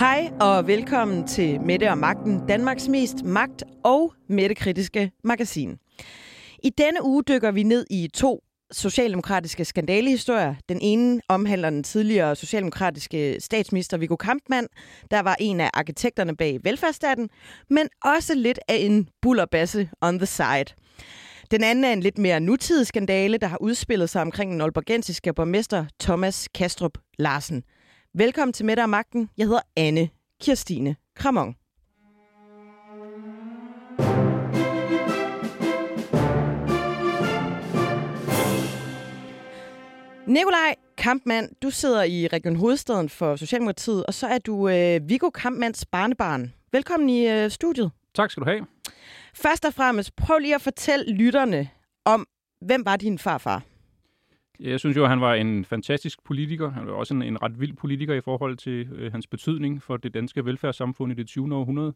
Hej og velkommen til Mette og Magten, Danmarks mest magt- og mættekritiske magasin. I denne uge dykker vi ned i to socialdemokratiske skandalehistorier. Den ene omhandler den tidligere socialdemokratiske statsminister Viggo Kampmann, der var en af arkitekterne bag velfærdsstaten, men også lidt af en bullerbasse on the side. Den anden er en lidt mere nutidig skandale, der har udspillet sig omkring den olbergensiske borgmester Thomas Kastrup Larsen. Velkommen til Mette og Magten. Jeg hedder Anne Kirstine Kramon. Nikolaj Kampmann, du sidder i Region Hovedstaden for Socialdemokratiet, og så er du øh, Viggo Kampmanns barnebarn. Velkommen i øh, studiet. Tak skal du have. Først og fremmest, prøv lige at fortælle lytterne om, hvem var din farfar? Jeg synes jo, at han var en fantastisk politiker. Han var også en, en ret vild politiker i forhold til øh, hans betydning for det danske velfærdssamfund i det 20. århundrede.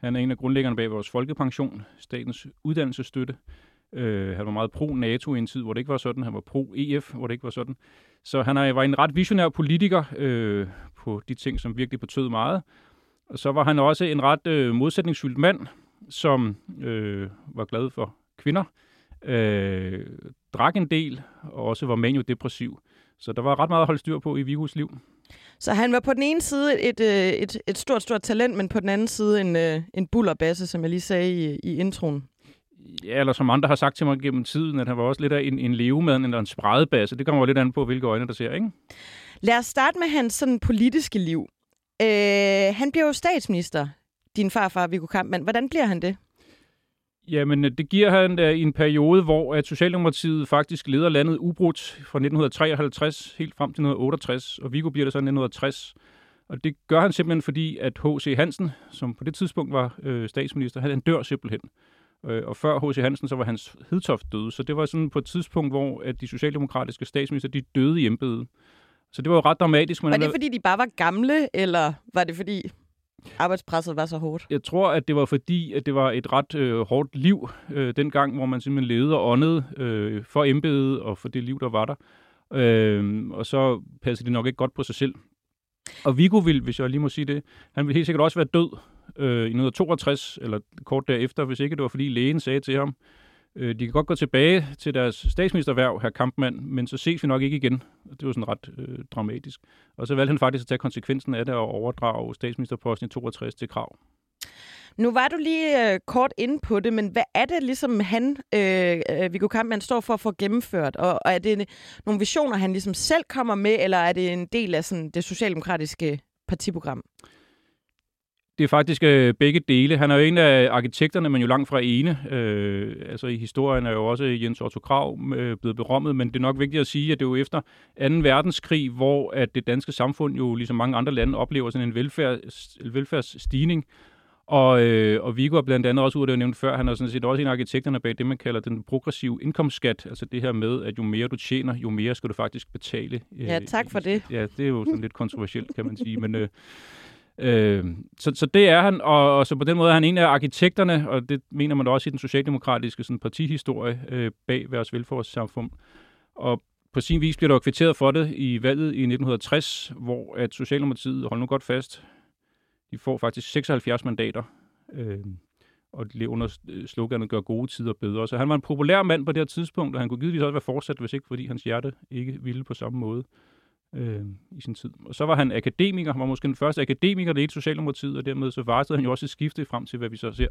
Han er en af grundlæggerne bag vores folkepension, statens uddannelsesstøtte. Øh, han var meget pro-NATO i en tid, hvor det ikke var sådan. Han var pro-EF, hvor det ikke var sådan. Så han var en ret visionær politiker øh, på de ting, som virkelig betød meget. Og så var han også en ret øh, modsætningsfyldt mand, som øh, var glad for kvinder, øh, drak en del, og også var manio-depressiv. Så der var ret meget at holde styr på i Vigos liv. Så han var på den ene side et, et, et, et stort, stort talent, men på den anden side en, øh, en bullerbasse, som jeg lige sagde i, i introen. Ja, eller som andre har sagt til mig gennem tiden, at han var også lidt af en, en levemand eller en spredebasse. Det kommer lidt an på, hvilke øjne der ser, ikke? Lad os starte med hans sådan politiske liv. Øh, han bliver jo statsminister, din farfar, Viggo Kampmann. Hvordan bliver han det? Jamen, det giver han i en periode, hvor at Socialdemokratiet faktisk leder landet ubrudt fra 1953 helt frem til 1968, og Viggo bliver det så i 1960. Og det gør han simpelthen, fordi at H.C. Hansen, som på det tidspunkt var øh, statsminister, han dør simpelthen. Øh, og før H.C. Hansen, så var hans Hedtoft døde. Så det var sådan på et tidspunkt, hvor at de socialdemokratiske statsminister, de døde i embedet. Så det var jo ret dramatisk. Men var det, fordi de bare var gamle, eller var det fordi arbejdspresset var så hårdt? Jeg tror, at det var fordi, at det var et ret øh, hårdt liv øh, dengang, hvor man simpelthen levede og åndede øh, for embedet og for det liv, der var der. Øh, og så passede det nok ikke godt på sig selv. Og Viggo vil, hvis jeg lige må sige det, han ville helt sikkert også være død øh, i 1962, eller kort derefter, hvis ikke det var fordi lægen sagde til ham, øh, de kan godt gå tilbage til deres statsministerværv, her Kampmann, men så ses vi nok ikke igen. Det var sådan ret øh, dramatisk. Og så valgte han faktisk at tage konsekvensen af det og overdrage statsministerposten i 62 til Krav. Nu var du lige øh, kort inde på det, men hvad er det ligesom han, øh, øh Viggo Kampmann, står for at få gennemført? Og, og er det en, nogle visioner, han ligesom selv kommer med, eller er det en del af sådan, det socialdemokratiske partiprogram? Det er faktisk øh, begge dele. Han er jo en af arkitekterne, men jo langt fra ene. Øh, altså i historien er jo også Jens Otto Krav øh, blevet berommet, men det er nok vigtigt at sige, at det er jo efter 2. verdenskrig, hvor at det danske samfund jo ligesom mange andre lande oplever sådan en velfærd, velfærdsstigning. Og, øh, og Viggo er blandt andet også, ud af det, jeg nævnte før, han er sådan set også en af arkitekterne bag det, man kalder den progressive indkomstskat. Altså det her med, at jo mere du tjener, jo mere skal du faktisk betale. Ja, tak for det. Ja, det er jo sådan lidt kontroversielt, kan man sige. Men, øh, Øh, så, så det er han, og, og så på den måde er han en af arkitekterne, og det mener man da også i den socialdemokratiske sådan, partihistorie øh, bag vores velfærdssamfund. Og på sin vis bliver der kvitteret for det i valget i 1960, hvor at Socialdemokratiet, hold nu godt fast, de får faktisk 76 mandater, øh, og de under øh, sloganet gør gode tider bedre. Så han var en populær mand på det her tidspunkt, og han kunne givetvis også være fortsat, hvis ikke fordi hans hjerte ikke ville på samme måde øh, i sin tid. Og så var han akademiker, han var måske den første akademiker, der i Socialdemokratiet, og dermed så varslede han jo også et skifte frem til, hvad vi så ser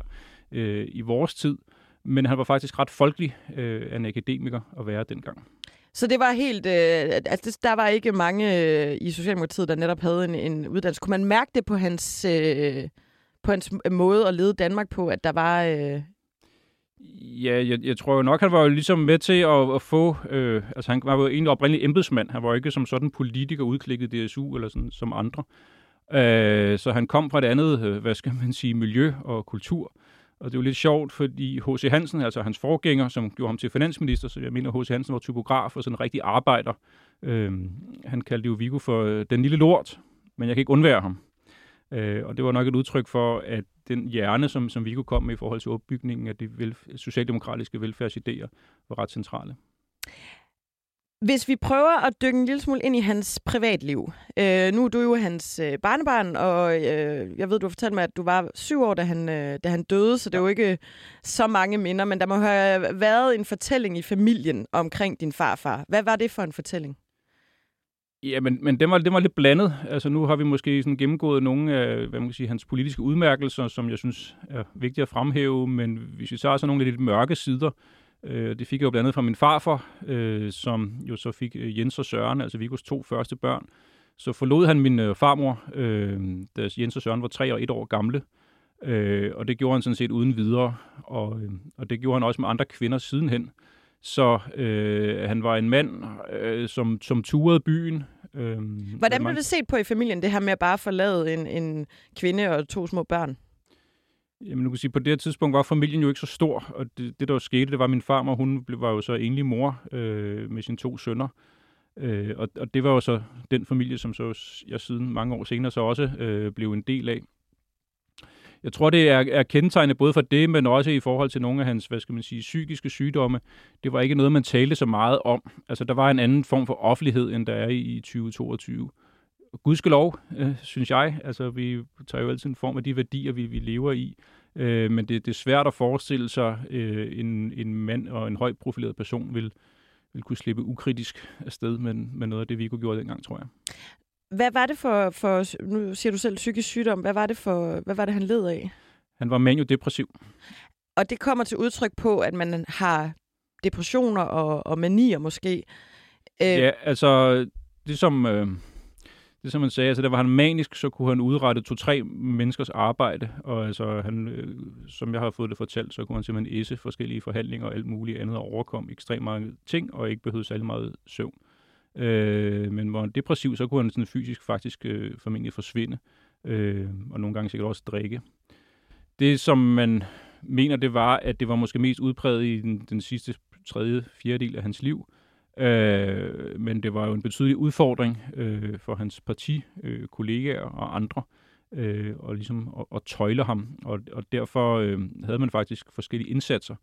øh, i vores tid. Men han var faktisk ret folkelig øh, en akademiker at være dengang. Så det var helt... Øh, altså, der var ikke mange øh, i Socialdemokratiet, der netop havde en, en uddannelse. Kunne man mærke det på hans, øh, på hans måde at lede Danmark på, at der var... Øh, Ja, jeg, jeg tror jo nok, han var jo ligesom med til at, at få... Øh, altså, han var jo egentlig oprindelig embedsmand. Han var jo ikke som sådan politiker udklikket DSU eller sådan som andre. Øh, så han kom fra det andet, øh, hvad skal man sige, miljø og kultur. Og det er jo lidt sjovt, fordi H.C. Hansen, altså hans forgænger, som gjorde ham til finansminister, så jeg mener, H.C. Hansen var typograf og sådan en rigtig arbejder. Øh, han kaldte jo Vigo for øh, den lille lort, men jeg kan ikke undvære ham. Øh, og det var nok et udtryk for, at den hjerne, som, som Viggo kom med i forhold til opbygningen af de vel, socialdemokratiske velfærdsidéer, var ret centrale. Hvis vi prøver at dykke en lille smule ind i hans privatliv. Øh, nu er du jo hans øh, barnebarn, og øh, jeg ved, du har fortalt mig, at du var syv år, da han, øh, da han døde, så det er jo ikke så mange minder, men der må have været en fortælling i familien omkring din farfar. Hvad var det for en fortælling? Ja, men, men det, var, det var lidt blandet. Altså nu har vi måske sådan gennemgået nogle af hvad man kan sige, hans politiske udmærkelser, som jeg synes er vigtige at fremhæve, men hvis vi så så nogle lidt mørke sider, øh, det fik jeg jo blandt andet fra min farfar, øh, som jo så fik øh, Jens og Søren, altså Vigos to første børn. Så forlod han min øh, farmor, øh, da Jens og Søren var tre og et år gamle, øh, og det gjorde han sådan set uden videre, og, øh, og det gjorde han også med andre kvinder sidenhen. Så øh, han var en mand, øh, som, som turede byen. Øh, Hvordan blev det set på i familien, det her med at bare forlade en, en kvinde og to små børn? Jamen, du kan sige, på det her tidspunkt var familien jo ikke så stor, og det, det der jo skete, det var min far, og hun var jo så enlig mor øh, med sine to sønner. Øh, og, og det var jo så den familie, som så jeg siden mange år senere så også øh, blev en del af. Jeg tror, det er, er kendetegnet både for det, men også i forhold til nogle af hans, hvad skal man sige, psykiske sygdomme. Det var ikke noget, man talte så meget om. Altså, der var en anden form for offentlighed, end der er i 2022. Gudskelov, øh, synes jeg. Altså, vi tager jo altid en form af de værdier, vi, vi lever i. Øh, men det, det er svært at forestille sig, øh, en, en mand og en højt profileret person vil, vil kunne slippe ukritisk afsted med, med noget af det, vi kunne gjorde dengang, tror jeg. Hvad var det for, for, nu siger du selv psykisk sygdom, hvad var det, for, hvad var det han led af? Han var maniodepressiv. Og det kommer til udtryk på, at man har depressioner og, og manier måske. Øh, ja, altså det som, øh, det som man sagde, altså der var han manisk, så kunne han udrette to-tre menneskers arbejde, og altså han, øh, som jeg har fået det fortalt, så kunne han simpelthen æse forskellige forhandlinger og alt muligt andet og overkomme ekstremt mange ting, og ikke behøvede særlig meget søvn. Øh, men var han depressiv, så kunne han sådan fysisk faktisk øh, formentlig forsvinde, øh, og nogle gange sikkert også drikke. Det, som man mener, det var, at det var måske mest udpræget i den, den sidste tredje, fjerdedel af hans liv, Øh, men det var jo en betydelig udfordring øh, for hans partikollegaer øh, og andre, øh, og ligesom at, at tøjle ham. Og, og derfor øh, havde man faktisk forskellige indsatser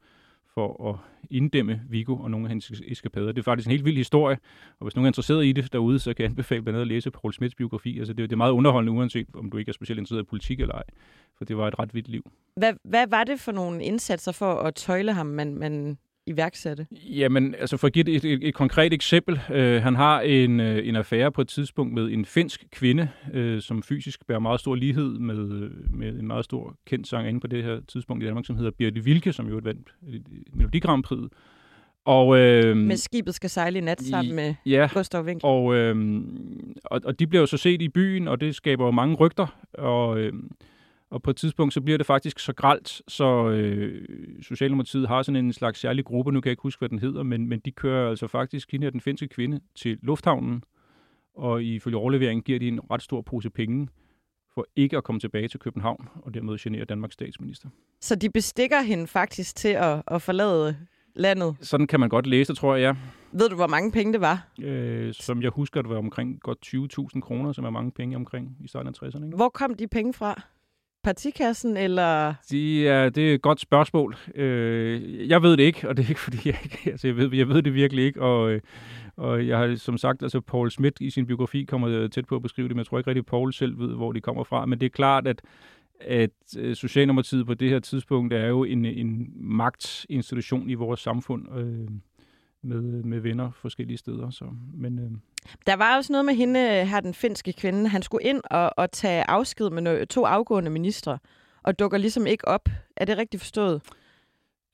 for at inddæmme Vigo og nogle af hans eskapader. Det er faktisk en helt vild historie, og hvis nogen er interesseret i det derude, så kan jeg anbefale blandt andet at læse Paul Smiths biografi. Altså det, det er meget underholdende, uanset om du ikke er specielt interesseret i politik eller ej, for det var et ret vildt liv. Hvad, hvad var det for nogle indsatser for at tøjle ham, man, man iværksatte? Jamen, altså for at give et, et, et konkret eksempel. Øh, han har en, øh, en affære på et tidspunkt med en finsk kvinde, øh, som fysisk bærer meget stor lighed med, med en meget stor kendt sang inde på det her tidspunkt i Danmark, som hedder Birte Vilke, som jo vandt Melodi Grand Prix. Og, øh, med skibet skal sejle i nat sammen med ja, Gustav Winkel. Og, øh, og, og de bliver jo så set i byen, og det skaber jo mange rygter. Og, øh, og på et tidspunkt, så bliver det faktisk så gralt, så øh, Socialdemokratiet har sådan en slags særlig gruppe, nu kan jeg ikke huske, hvad den hedder, men, men de kører altså faktisk hende den finske kvinde til lufthavnen, og ifølge overleveringen giver de en ret stor pose penge for ikke at komme tilbage til København, og dermed genere Danmarks statsminister. Så de bestikker hende faktisk til at, at forlade landet? Sådan kan man godt læse, tror jeg, ja. Ved du, hvor mange penge det var? Øh, som jeg husker, det var omkring godt 20.000 kroner, som er mange penge omkring i starten af 60'erne. Ikke? Hvor kom de penge fra? Partikassen, eller? De er, det er et godt spørgsmål. Øh, jeg ved det ikke, og det er ikke, fordi jeg ikke... Altså, jeg ved, jeg ved det virkelig ikke, og, øh, og jeg har som sagt, altså Paul Schmidt i sin biografi kommer øh, tæt på at beskrive det, men jeg tror ikke rigtig, at Paul selv ved, hvor de kommer fra. Men det er klart, at at øh, Socialdemokratiet på det her tidspunkt er jo en, en magtinstitution i vores samfund. Øh, med, med venner forskellige steder. Så, men, øh. Der var også noget med hende, øh, her den finske kvinde. Han skulle ind og, og tage afsked med to afgående ministre, og dukker ligesom ikke op. Er det rigtigt forstået?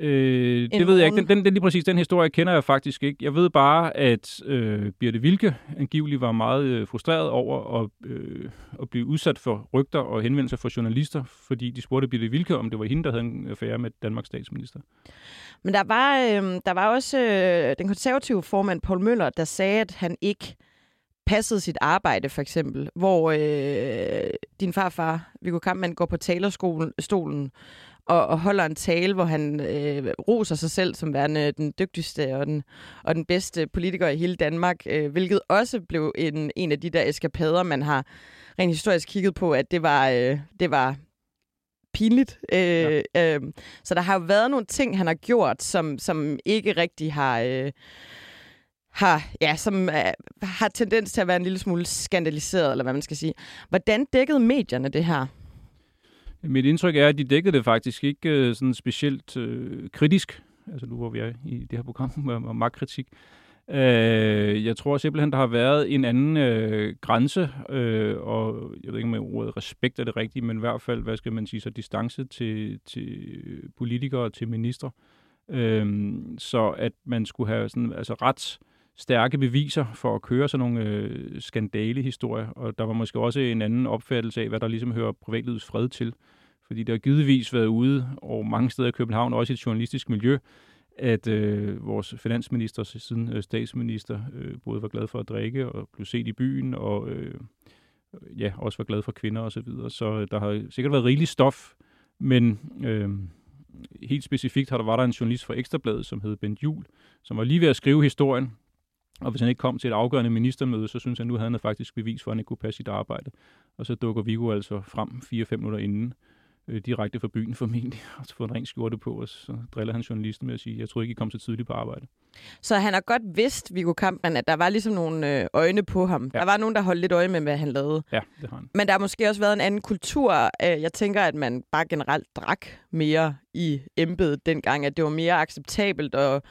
Øh, det ved jeg ikke. Den, den, den, lige præcis den historie kender jeg faktisk ikke. Jeg ved bare, at øh, Birte Vilke angiveligt var meget øh, frustreret over at, øh, at blive udsat for rygter og henvendelser fra journalister, fordi de spurgte Birte Vilke, om det var hende, der havde en affære med Danmarks statsminister. Men der var, øh, der var også øh, den konservative formand Paul Møller, der sagde, at han ikke passede sit arbejde, for eksempel, hvor øh, din farfar, Viggo Kampmann, går på talerstolen og, og holder en tale, hvor han øh, roser sig selv som værende den dygtigste og den, og den bedste politiker i hele Danmark, øh, hvilket også blev en, en af de der eskapader, man har rent historisk kigget på, at det var, øh, det var pinligt. Øh, ja. øh, så der har jo været nogle ting, han har gjort, som, som ikke rigtig har... Øh, har, ja, som uh, har tendens til at være en lille smule skandaliseret, eller hvad man skal sige. Hvordan dækkede medierne det her? Mit indtryk er, at de dækkede det faktisk ikke øh, sådan specielt øh, kritisk. Altså nu hvor vi er i det her program med magtkritik. Øh, jeg tror simpelthen, der har været en anden øh, grænse, øh, og jeg ved ikke, om ordet respekt er det rigtige, men i hvert fald, hvad skal man sige, så distance til, til politikere og til ministre. Øh, så at man skulle have sådan, altså ret stærke beviser for at køre sådan nogle øh, skandalehistorier, og der var måske også en anden opfattelse af, hvad der ligesom hører privatlivets fred til. Fordi der har givetvis været ude over mange steder i København, også i et journalistisk miljø, at øh, vores finansminister, siden øh, statsminister, øh, både var glad for at drikke og blev set i byen, og øh, ja, også var glad for kvinder osv. Så, videre. så øh, der har sikkert været rigeligt stof, men øh, helt specifikt har der, var der en journalist fra Ekstrabladet, som hed Bent Jul, som var lige ved at skrive historien, og hvis han ikke kom til et afgørende ministermøde, så synes han nu, havde han faktisk bevis for, at han ikke kunne passe sit arbejde. Og så dukker Viggo altså frem 4-5 minutter inden, øh, direkte fra byen formentlig, og så får en ren skjorte på, og så driller han journalisten med at sige, jeg tror ikke, I kom så tidligt på arbejde. Så han har godt vidst, Viggo Kampmann, at der var ligesom nogle øh, øjne på ham. Ja. Der var nogen, der holdt lidt øje med, hvad han lavede. Ja, det har han. Men der har måske også været en anden kultur. Øh, jeg tænker, at man bare generelt drak mere i embedet dengang, at det var mere acceptabelt at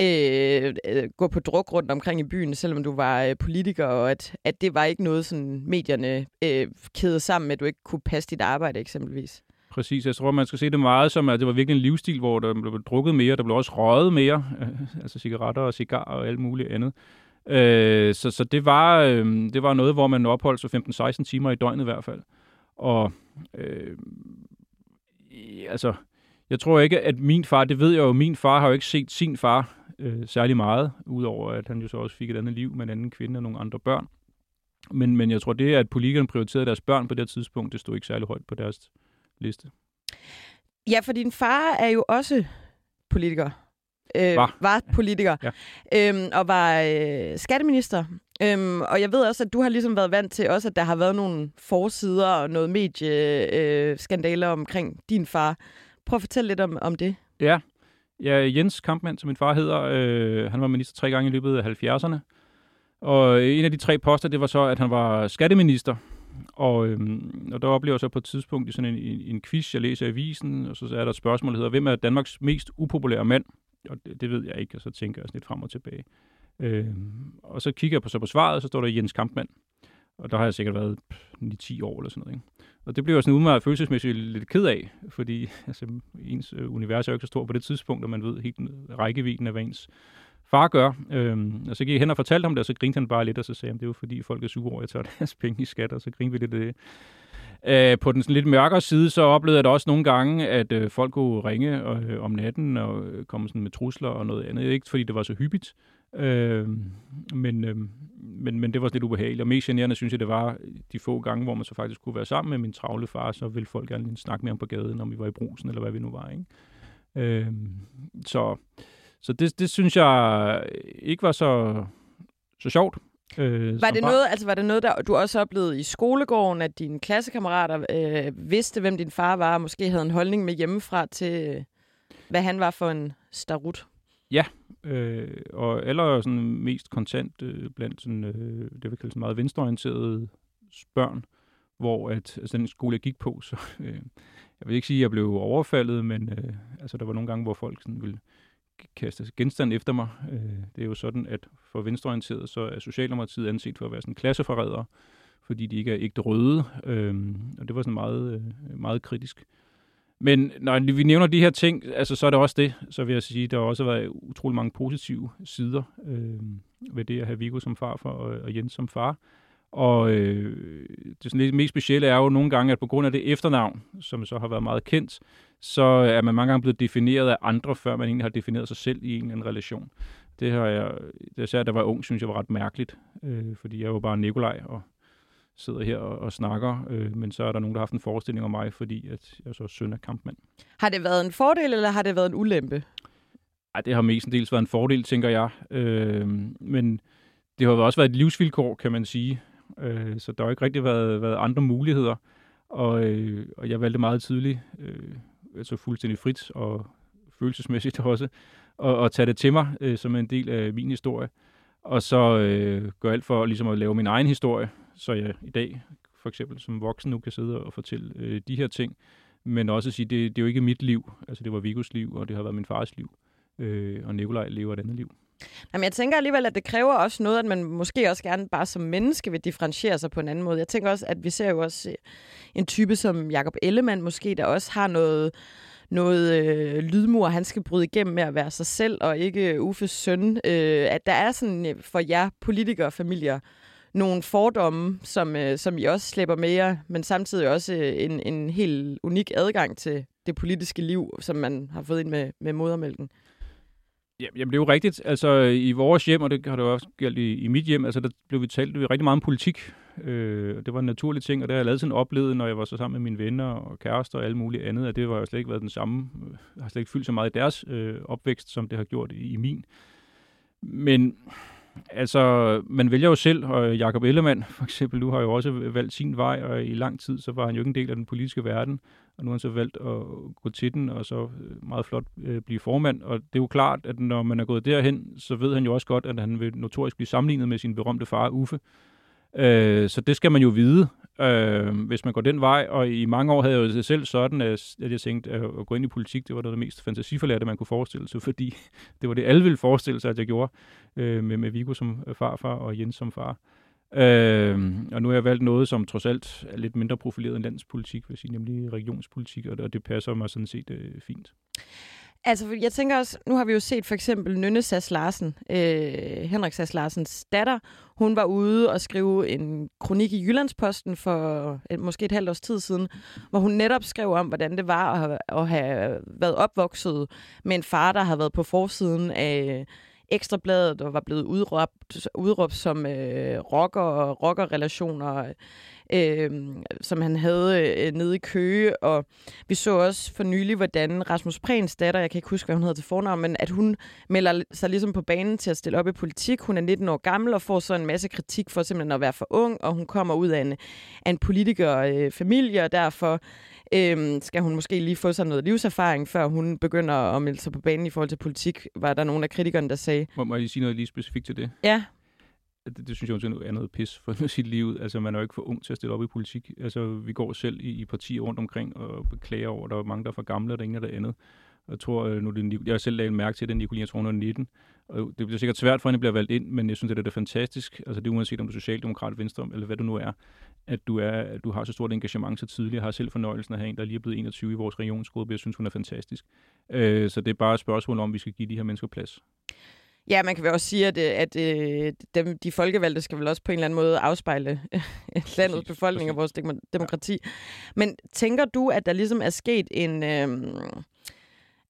Øh, øh, gå på druk rundt omkring i byen, selvom du var øh, politiker, og at, at det var ikke noget, sådan medierne øh, kædede sammen med, at du ikke kunne passe dit arbejde eksempelvis. Præcis, jeg tror, man skal se det meget som, at det var virkelig en livsstil, hvor der blev drukket mere, der blev også røget mere, øh, altså cigaretter og cigar og alt muligt andet. Øh, så, så det var, øh, det var noget, hvor man opholdt sig 15-16 timer i døgnet i hvert fald. Og øh, altså, jeg tror ikke, at min far, det ved jeg jo, min far har jo ikke set sin far øh, særlig meget, udover at han jo så også fik et andet liv med en anden kvinde og nogle andre børn. Men, men jeg tror, det at politikerne prioriterede deres børn på det tidspunkt, det stod ikke særlig højt på deres liste. Ja, for din far er jo også politiker. Øh, var. var politiker. ja. øhm, og var øh, skatteminister. Øhm, og jeg ved også, at du har ligesom været vant til også, at der har været nogle forsider og noget medieskandaler øh, omkring din far. Prøv at fortælle lidt om, om det. Ja, ja Jens Kampmann, som min far hedder, øh, han var minister tre gange i løbet af 70'erne. Og øh, en af de tre poster, det var så, at han var skatteminister. Og, øhm, og der oplever jeg så på et tidspunkt i sådan en, en, en quiz, jeg læser i avisen, og så er der et spørgsmål, der hedder, hvem er Danmarks mest upopulære mand? Og det, det ved jeg ikke, og så tænker jeg sådan lidt frem og tilbage. Øhm, og så kigger jeg på, så på svaret, og så står der Jens Kampmann. Og der har jeg sikkert været 9-10 år eller sådan noget. Ikke? Og det blev jeg sådan umiddelbart følelsesmæssigt lidt ked af, fordi altså, ens øh, univers er jo ikke så stort på det tidspunkt, og man ved helt rækkevidden af, hvad ens far gør. Øhm, og så gik jeg hen og fortalte ham det, og så grinte han bare lidt, og så sagde han, det er jo fordi folk er sure over, at jeg tager deres penge i skat, og så grinte vi lidt af det. Øh, på den sådan lidt mørkere side, så oplevede jeg da også nogle gange, at øh, folk kunne ringe øh, om natten og øh, komme sådan med trusler og noget andet. Ikke fordi det var så hyppigt, øh, men, øh, men, men det var lidt ubehageligt. Og mest generende synes jeg, det var de få gange, hvor man så faktisk kunne være sammen med min travle far, så ville folk gerne snakke med ham på gaden, om vi var i brusen, eller hvad vi nu var. Ikke? Øh, så så det, det synes jeg ikke var så, så sjovt. Øh, var, det noget, altså, var det noget, der du også oplevede i skolegården, at dine klassekammerater øh, vidste, hvem din far var, og måske havde en holdning med hjemmefra til, hvad han var for en starut? Ja, øh, og eller sådan mest kontant øh, blandt sådan, øh, det vil kaldes meget venstreorienterede børn, hvor at, altså den skole, jeg gik på, så øh, jeg vil ikke sige, at jeg blev overfaldet, men øh, altså, der var nogle gange, hvor folk sådan ville kaste genstand efter mig. Øh, det er jo sådan, at for venstreorienteret, så er Socialdemokratiet anset for at være sådan klasseforrædere, fordi de ikke er ægte røde, øh, og det var sådan meget, øh, meget kritisk. Men når vi nævner de her ting, altså, så er det også det, så vil jeg sige, at der har også været utrolig mange positive sider øh, ved det at have Viggo som far for, og, og Jens som far. Og øh, det sådan lidt mest specielle er jo nogle gange, at på grund af det efternavn, som så har været meget kendt, så er man mange gange blevet defineret af andre, før man egentlig har defineret sig selv i en eller anden relation. Det har jeg, det er særligt, da jeg var ung, synes jeg var ret mærkeligt, øh, fordi jeg var bare Nikolaj og sidder her og, og snakker, øh, men så er der nogen, der har haft en forestilling om mig, fordi at jeg er så søn af kampmand. Har det været en fordel, eller har det været en ulempe? Ej, det har mestendels været en fordel, tænker jeg. Øh, men det har også været et livsvilkår, kan man sige. Øh, så der har ikke rigtig været, været andre muligheder. Og, øh, og jeg valgte meget tidligt, øh, altså fuldstændig frit og følelsesmæssigt også, og, og tage det til mig øh, som en del af min historie. og så øh, gør alt for ligesom at lave min egen historie, så jeg i dag for eksempel som voksen nu kan sidde og fortælle øh, de her ting, men også sige, det, det er jo ikke mit liv, altså det var Vigos liv, og det har været min fars liv, øh, og Nikolaj lever et andet liv. Jamen, jeg tænker alligevel, at det kræver også noget, at man måske også gerne bare som menneske vil differentiere sig på en anden måde. Jeg tænker også, at vi ser jo også øh, en type som Jakob Ellemann måske, der også har noget, noget øh, lydmur, han skal bryde igennem med at være sig selv, og ikke Uffes søn. Øh, at der er sådan øh, for jer politikere og familier nogle fordomme, som, øh, som I også slæber med jer, men samtidig også øh, en, en helt unik adgang til det politiske liv, som man har fået ind med, med modermælken. Ja, jamen, det er jo rigtigt. Altså, i vores hjem, og det har det også galt i, i mit hjem, altså, der blev vi talt rigtig meget om politik. Øh, det var en naturlig ting, og det har jeg lavet sådan oplevet, når jeg var så sammen med mine venner og kærester og alt muligt andet, at det var jo slet ikke været den samme, øh, har slet ikke fyldt så meget i deres øh, opvækst, som det har gjort i, i min. Men altså, man vælger jo selv, og Jakob Ellemann for eksempel, nu har jo også valgt sin vej, og i lang tid, så var han jo ikke en del af den politiske verden, og nu har han så valgt at gå til den, og så øh, meget flot øh, blive formand, og det er jo klart, at når man er gået derhen, så ved han jo også godt, at han vil notorisk blive sammenlignet med sin berømte far Uffe, Øh, så det skal man jo vide, øh, hvis man går den vej. Og i mange år havde jeg jo selv sådan, at jeg tænkte, at gå ind i politik, det var noget af det mest fantasiforlærte, man kunne forestille sig, fordi det var det, alle ville forestille sig, at jeg gjorde øh, med, med Vigo som øh, farfar og Jens som far. Øh, og nu har jeg valgt noget, som trods alt er lidt mindre profileret end landspolitik, vil jeg sige, nemlig regionspolitik, og det passer mig sådan set øh, fint. Altså, jeg tænker også, nu har vi jo set for eksempel Nynne Sass Larsen, øh, Henrik Sass Larsens datter. Hun var ude og skrive en kronik i Jyllandsposten for et, måske et halvt års tid siden, hvor hun netop skrev om, hvordan det var at have, at have været opvokset med en far, der har været på forsiden af Ekstrabladet og var blevet udråbt, udråbt som øh, rocker og rockerrelationer øh, som han havde øh, nede i Køge. Og vi så også for nylig, hvordan Rasmus Prehns datter, jeg kan ikke huske, hvad hun hedder til fornavn, men at hun melder sig ligesom på banen til at stille op i politik. Hun er 19 år gammel og får så en masse kritik for simpelthen at være for ung, og hun kommer ud af en, af en politikerfamilie, øh, og derfor Øhm, skal hun måske lige få sig noget livserfaring, før hun begynder at melde sig på banen i forhold til politik, var der nogle af kritikerne, der sagde. Må, må jeg lige sige noget lige specifikt til det? Ja det, det synes jeg også er noget pis for sit liv. Altså, man er jo ikke for ung til at stille op i politik. Altså, vi går selv i, i partier rundt omkring og beklager over, at der er mange, der er for gamle, og der er ingen, er andet. Jeg tror, øh, nu det, jeg har selv lagt mærke til, at den Nicoline, jeg tror, hun er 19. Og det bliver sikkert svært for hende at blive valgt ind, men jeg synes, at det er fantastisk. Altså det er uanset om du er socialdemokrat, venstre, eller hvad du nu er, at du, er, du har så stort engagement så tidligt. Jeg har selv fornøjelsen af at have en, der lige er blevet 21 i vores regionsgruppe. Jeg synes, hun er fantastisk. Øh, så det er bare et spørgsmål om, vi skal give de her mennesker plads. Ja, man kan vel også sige, at, øh, at, at øh, dem, de folkevalgte skal vel også på en eller anden måde afspejle landets befolkning og vores demokrati. Ja. Men tænker du, at der ligesom er sket en... Øh,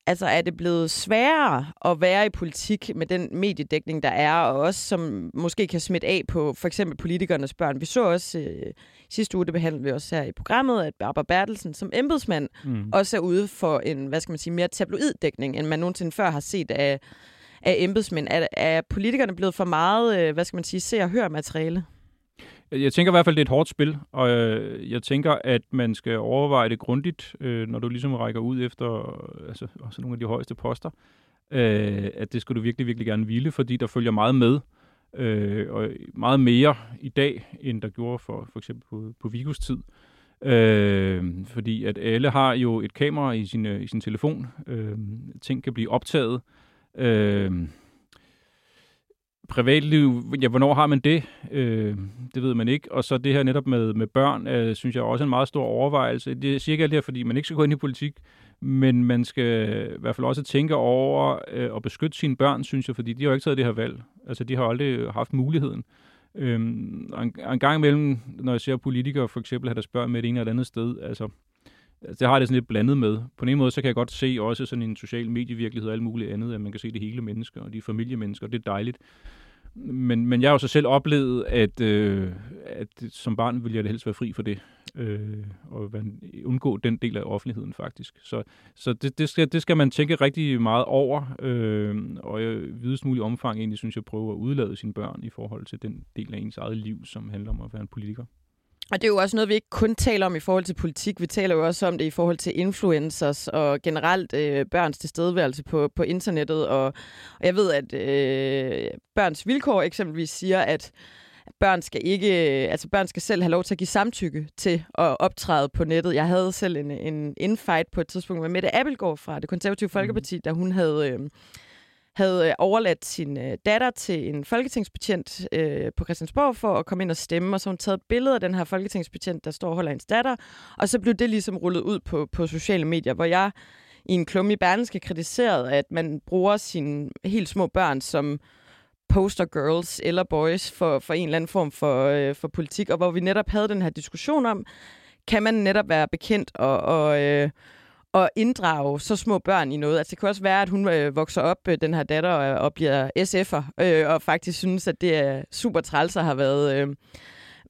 altså er det blevet sværere at være i politik med den mediedækning, der er, og også som måske kan smitte af på for eksempel politikernes børn. Vi så også øh, sidste uge, det behandlede vi også her i programmet, at Barbara Bertelsen som embedsmand mm. også er ude for en, hvad skal man sige, mere tabloiddækning, end man nogensinde før har set af af embedsmænd. Er, er politikerne blevet for meget, øh, hvad skal man sige, se og høre materiale? Jeg tænker i hvert fald, det er et hårdt spil, og øh, jeg tænker, at man skal overveje det grundigt, øh, når du ligesom rækker ud efter altså, også nogle af de højeste poster, øh, at det skal du virkelig, virkelig gerne ville, fordi der følger meget med, og meget mere i dag, end der gjorde for for eksempel på, på Vigos tid. Øh, fordi at alle har jo et kamera i sin, i sin telefon. Øh, ting kan blive optaget. Øh, privatliv, ja, hvornår har man det? Øh, det ved man ikke. Og så det her netop med, med børn, øh, synes jeg også er en meget stor overvejelse. Det siger ikke alt det her, fordi man ikke skal gå ind i politik, men man skal i hvert fald også tænke over øh, at beskytte sine børn, synes jeg, fordi de har jo ikke taget det her valg. Altså, de har aldrig haft muligheden. Øhm, en, en gang imellem, når jeg ser politikere for eksempel have deres børn med det ene eller andet sted, Altså, Altså, det har jeg det sådan lidt blandet med. På en måde, så kan jeg godt se også sådan en social medievirkelighed og alt muligt andet, at man kan se det hele mennesker, og de familiemennesker, og det er dejligt. Men, men jeg har jo så selv oplevet, at, øh, at som barn ville jeg det helst være fri for det, øh, og undgå den del af offentligheden faktisk. Så, så det, det, skal, det skal man tænke rigtig meget over, øh, og i videst mulig omfang egentlig synes jeg prøve at udlade sine børn i forhold til den del af ens eget liv, som handler om at være en politiker. Og det er jo også noget, vi ikke kun taler om i forhold til politik. Vi taler jo også om det i forhold til influencers og generelt øh, børns tilstedeværelse på, på internettet. Og, og jeg ved, at øh, Børns Vilkår eksempelvis siger, at børn skal ikke, altså børn skal selv have lov til at give samtykke til at optræde på nettet. Jeg havde selv en, en infight på et tidspunkt med Mette Abelgaard fra det konservative Folkeparti, mm. da hun havde... Øh, havde øh, overladt sin øh, datter til en folketingsbetjent øh, på Christiansborg for at komme ind og stemme, og så hun taget et billede af den her folketingsbetjent, der står og holder hendes datter, og så blev det ligesom rullet ud på, på sociale medier, hvor jeg i en klum i Berlingske kritiseret, at man bruger sine helt små børn som poster girls eller boys for, for en eller anden form for, øh, for politik, og hvor vi netop havde den her diskussion om, kan man netop være bekendt og, og, øh, og inddrage så små børn i noget. Altså det kan også være, at hun øh, vokser op, øh, den her datter, og, og bliver SF'er, øh, og faktisk synes, at det er super træls at have været... Øh,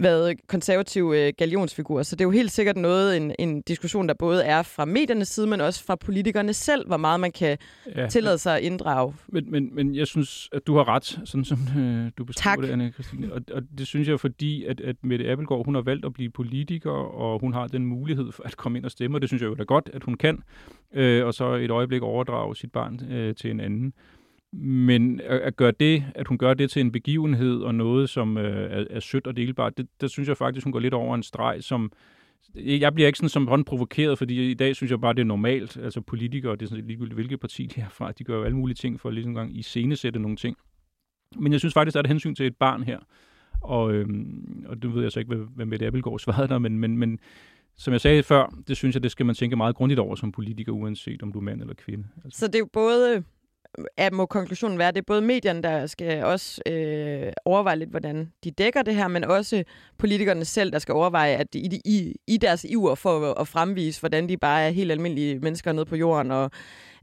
været konservative øh, galionsfigurer. Så det er jo helt sikkert noget, en, en diskussion, der både er fra mediernes side, men også fra politikerne selv, hvor meget man kan ja, tillade sig at inddrage. Men, men, men jeg synes, at du har ret, sådan som øh, du beskriver det, Anne Christine. Og, og det synes jeg, fordi at, at Mette Appelgaard, hun har valgt at blive politiker, og hun har den mulighed for at komme ind og stemme, og det synes jeg jo da godt, at hun kan, øh, og så et øjeblik overdrage sit barn øh, til en anden. Men at gøre det, at hun gør det til en begivenhed og noget, som øh, er, er sødt og delbart, det, der synes jeg faktisk, hun går lidt over en streg, som jeg bliver ikke sådan som hånd provokeret, fordi i dag synes jeg bare, det er normalt. Altså politikere, det er sådan ligegyldigt, hvilket parti de er fra, de gør jo alle mulige ting for at ligesom gang i scenesætte nogle ting. Men jeg synes faktisk, der er et hensyn til et barn her. Og, øhm, og det ved jeg så ikke, hvad, hvad Mette Appelgaard svarede der, men, men, men som jeg sagde før, det synes jeg, det skal man tænke meget grundigt over som politiker, uanset om du er mand eller kvinde. Altså. Så det er jo både at må konklusionen være, at det er både medierne, der skal også øh, overveje lidt, hvordan de dækker det her, men også politikerne selv, der skal overveje, at i, i, i deres iver for at, at fremvise, hvordan de bare er helt almindelige mennesker nede på jorden, og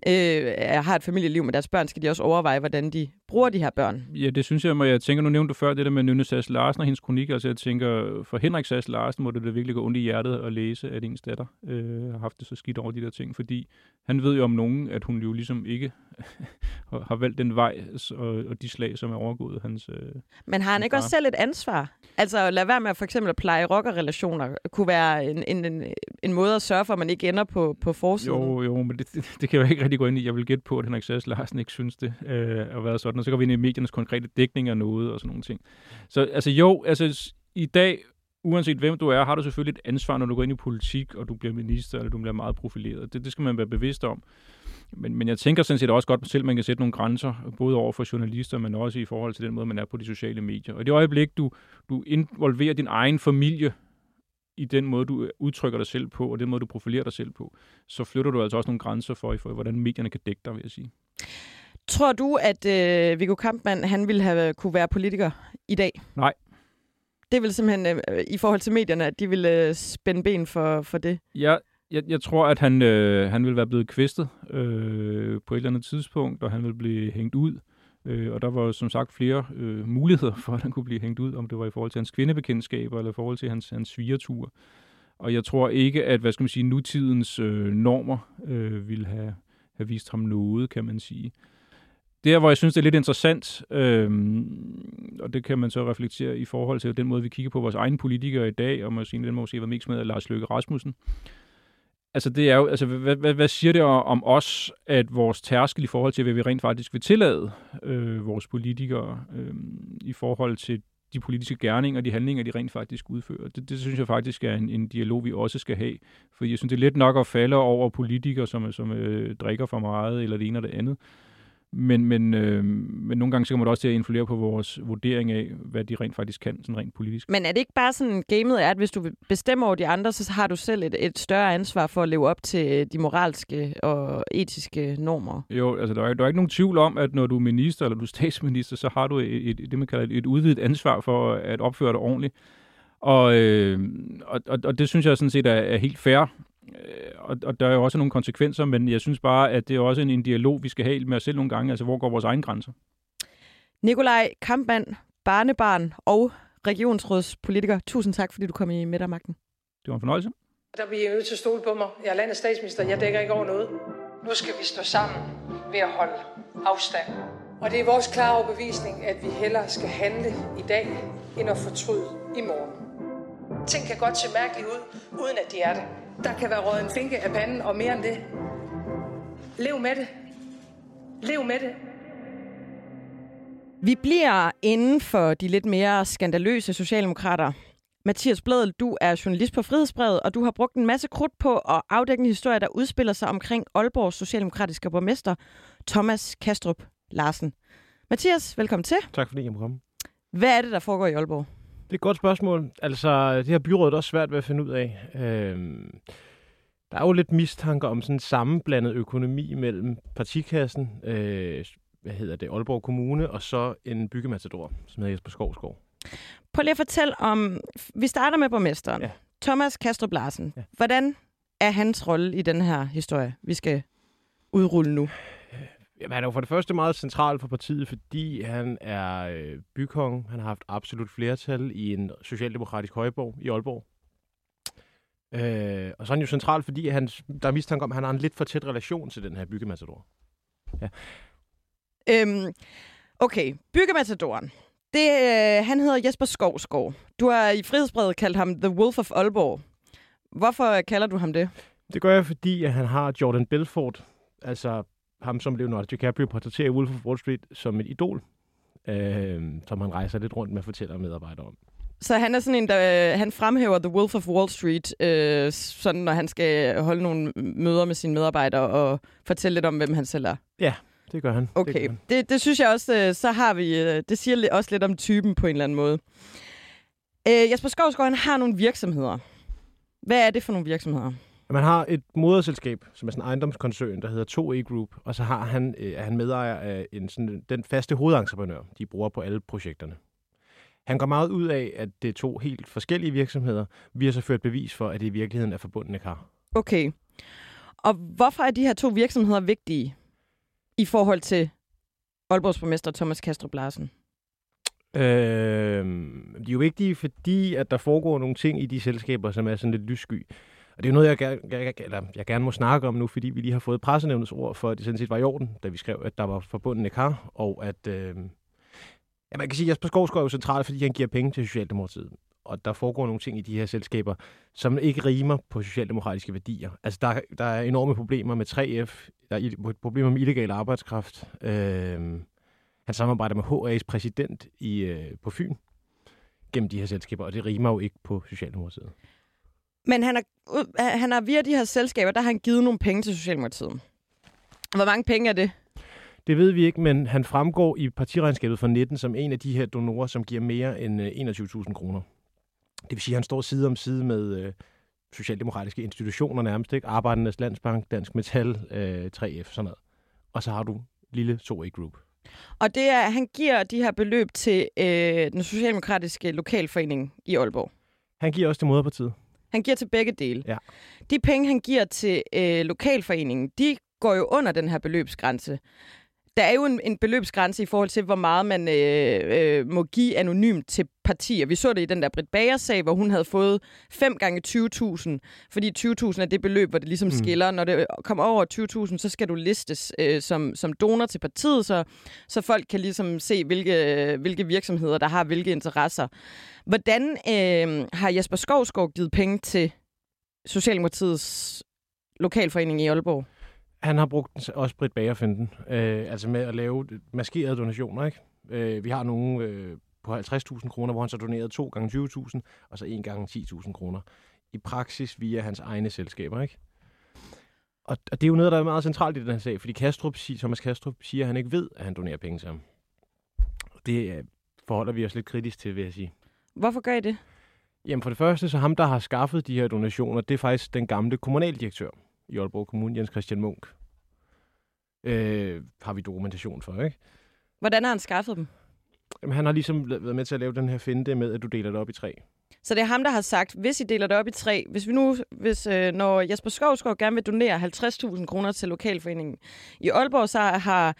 øh, har et familieliv med deres børn, skal de også overveje, hvordan de bruger de her børn. Ja, det synes jeg, jeg tænker, nu nævnte du før det der med Nynne Sass Larsen og hendes kronik, altså jeg tænker, for Henrik Sass Larsen må det da virkelig gå ondt i hjertet at læse, at ens datter øh, har haft det så skidt over de der ting, fordi han ved jo om nogen, at hun jo ligesom ikke har valgt den vej og, og de slag, som er overgået hans øh, Men har han ikke far. også selv et ansvar? Altså lad være med at for eksempel at pleje rockerrelationer kunne være en, en, en, en måde at sørge for, at man ikke ender på, på forsiden. Jo, jo, men det, det, det kan jeg jo ikke rigtig gå ind i. Jeg vil gætte på, at Henrik Sass Larsen ikke synes det øh, at være sådan. Og så går vi ind i mediernes konkrete dækning af noget og sådan nogle ting. Så altså jo, altså i dag, uanset hvem du er, har du selvfølgelig et ansvar, når du går ind i politik, og du bliver minister, eller du bliver meget profileret. Det, det skal man være bevidst om. Men, men jeg tænker sådan set også godt selv, at man kan sætte nogle grænser, både over for journalister, men også i forhold til den måde, man er på de sociale medier. Og i det øjeblik, du, du involverer din egen familie i den måde, du øh, udtrykker dig selv på, og den måde, du profilerer dig selv på, så flytter du altså også nogle grænser for, for hvordan medierne kan dække dig, vil jeg sige. Tror du, at øh, Viggo Kampmann han ville have kunne være politiker i dag? Nej. Det vil simpelthen øh, i forhold til medierne, at de ville øh, spænde ben for, for det? Ja, jeg, jeg tror, at han, øh, han vil være blevet kvistet øh, på et eller andet tidspunkt, og han vil blive hængt ud. Øh, og der var som sagt flere øh, muligheder for, at han kunne blive hængt ud, om det var i forhold til hans kvindebekendtskaber, eller i forhold til hans, hans svigertur. Og jeg tror ikke, at hvad skal man sige, nutidens øh, normer øh, ville have, have vist ham noget, kan man sige. Der, hvor jeg synes, det er lidt interessant, øh, og det kan man så reflektere i forhold til den måde, vi kigger på vores egne politikere i dag, og måske den måske var mix med Lars Løkke Rasmussen. Altså, det er jo, altså, hvad, hvad, hvad siger det om os, at vores tærskel i forhold til, hvad vi rent faktisk vil tillade øh, vores politikere øh, i forhold til de politiske gerninger og de handlinger, de rent faktisk udfører. Det, det synes jeg faktisk er en, en dialog, vi også skal have. For jeg synes, det er lidt nok at falde over politikere, som, som øh, drikker for meget, eller det ene eller det andet. Men, men, øh, men nogle gange så kommer det også til at influere på vores vurdering af, hvad de rent faktisk kan, sådan rent politisk. Men er det ikke bare sådan, gamet er, at hvis du bestemmer over de andre, så har du selv et, et større ansvar for at leve op til de moralske og etiske normer? Jo, altså der er, der er ikke nogen tvivl om, at når du er minister eller du er statsminister, så har du et, et, det, man kalder et, et udvidet ansvar for at opføre dig ordentligt. Og, øh, og, og, og det synes jeg sådan set er, er helt fair. Øh, og, og der er jo også nogle konsekvenser, men jeg synes bare, at det er også en, en dialog, vi skal have med os selv nogle gange, altså hvor går vores egen grænser. Nikolaj Kampmann, barnebarn og regionsrådspolitiker, tusind tak, fordi du kom i midtermagten. Det var en fornøjelse. Der bliver nødt til at stole på mig. Jeg er landets statsminister. Jeg dækker ikke over noget. Nu skal vi stå sammen ved at holde afstand. Og det er vores klare overbevisning, at vi hellere skal handle i dag, end at fortryde i morgen. Ting kan godt se mærkeligt ud, uden at de er det. Der kan være røget en finke af panden, og mere end det. Lev med det. Lev med det. Vi bliver inden for de lidt mere skandaløse socialdemokrater. Mathias Bledel, du er journalist på Frihedsbrevet, og du har brugt en masse krudt på at afdække en historie, der udspiller sig omkring Aalborgs socialdemokratiske borgmester, Thomas Kastrup Larsen. Mathias, velkommen til. Tak fordi jeg må komme. Hvad er det, der foregår i Aalborg? Det er et godt spørgsmål. Altså, det her byråd er også svært ved at finde ud af. Øhm, der er jo lidt mistanker om sådan en sammenblandet økonomi mellem partikassen, øh, hvad hedder det, Aalborg Kommune, og så en byggematador, som hedder Jesper Skovskov. Prøv lige at fortælle om... Vi starter med borgmesteren. Ja. Thomas Kastrup Larsen. Ja. Hvordan er hans rolle i den her historie, vi skal udrulle nu? Jamen, han er jo for det første meget central for partiet, fordi han er øh, bykong. Han har haft absolut flertal i en socialdemokratisk højborg i Aalborg. Øh, og så er han jo central, fordi han, der er mistanke om, at han har en lidt for tæt relation til den her byggematador. Øhm, okay, byggematadoren. Det, øh, han hedder Jesper Skovskov. Du har i frihedsbrevet kaldt ham The Wolf of Aalborg. Hvorfor kalder du ham det? Det gør jeg, fordi at han har Jordan Belfort, altså ham, som Leonardo DiCaprio portrætterer i Wolf of Wall Street, som et idol, øh, som han rejser lidt rundt med at fortælle medarbejdere om. Så han er sådan en, der øh, han fremhæver The Wolf of Wall Street, øh, sådan når han skal holde nogle møder med sine medarbejdere og fortælle lidt om, hvem han selv er. Det gør han. Det Okay, gør han. det, det synes jeg også, øh, så har vi, øh, det siger også lidt om typen på en eller anden måde. Øh, Jesper Skovsgaard, han har nogle virksomheder. Hvad er det for nogle virksomheder? Man har et moderselskab, som er sådan en ejendomskoncern, der hedder 2E Group, og så har han, øh, er han medejer af en, sådan, den faste hovedentreprenør, de bruger på alle projekterne. Han går meget ud af, at det er to helt forskellige virksomheder. Vi har så ført bevis for, at det i virkeligheden er forbundne kar. Okay. Og hvorfor er de her to virksomheder vigtige i forhold til Aalborgs borgmester Thomas Kastrup Larsen? Øh, de er jo vigtige, fordi at der foregår nogle ting i de selskaber, som er sådan lidt lyssky. Og det er jo noget, jeg, gerne, jeg, eller jeg gerne må snakke om nu, fordi vi lige har fået pressenævnets ord for, at det sådan set var i orden, da vi skrev, at der var forbundne kar, og at... Øh, ja, man kan sige, at Jesper Skovsgaard er jo central, fordi han giver penge til Socialdemokratiet. Og der foregår nogle ting i de her selskaber, som ikke rimer på socialdemokratiske værdier. Altså, der, der er enorme problemer med 3F, der er problemer med illegal arbejdskraft. Øh, han samarbejder med HA's præsident i, øh, på Fyn gennem de her selskaber, og det rimer jo ikke på Socialdemokratiet. Men han har, han har via de her selskaber, der har han givet nogle penge til Socialdemokratiet. Hvor mange penge er det? Det ved vi ikke, men han fremgår i partiregnskabet fra 19 som en af de her donorer, som giver mere end øh, 21.000 kroner. Det vil sige, at han står side om side med øh, socialdemokratiske institutioner nærmest, ikke? Arbejdernes Landsbank, Dansk Metal, øh, 3F, sådan noget. Og så har du lille 2A Group. Og det er, han giver de her beløb til øh, den socialdemokratiske lokalforening i Aalborg. Han giver også til moderpartiet. Han giver til begge dele. Ja. De penge, han giver til øh, lokalforeningen, de går jo under den her beløbsgrænse. Der er jo en, en beløbsgrænse i forhold til, hvor meget man øh, øh, må give anonymt til partier. Vi så det i den der Britt Bager-sag, hvor hun havde fået 5 gange 20.000, fordi 20.000 er det beløb, hvor det ligesom mm. skiller. Når det kommer over 20.000, så skal du listes øh, som, som donor til partiet, så, så folk kan ligesom se, hvilke, hvilke virksomheder, der har hvilke interesser. Hvordan øh, har Jesper Skovsgaard givet penge til Socialdemokratiets lokalforening i Aalborg? Han har brugt også Britt Bagerfinden, øh, altså med at lave maskerede donationer. Ikke? Øh, vi har nogle øh, på 50.000 kroner, hvor han så donerede to gange 20.000, og så en gange 10.000 kroner. I praksis via hans egne selskaber. Ikke? Og, og det er jo noget, der er meget centralt i den her sag, fordi Kastrup, Thomas Kastrup siger, at han ikke ved, at han donerer penge til ham. Det øh, forholder vi os lidt kritisk til, vil jeg sige. Hvorfor gør I det? Jamen for det første, så ham, der har skaffet de her donationer, det er faktisk den gamle kommunaldirektør i Aalborg Kommune, Jens Christian Munk. Øh, har vi dokumentation for, ikke? Hvordan har han skaffet dem? Jamen, han har ligesom været med til at lave den her finte med, at du deler det op i tre. Så det er ham, der har sagt, hvis I deler det op i tre, hvis vi nu, hvis, øh, når Jesper Skovsgaard gerne vil donere 50.000 kroner til lokalforeningen i Aalborg, så har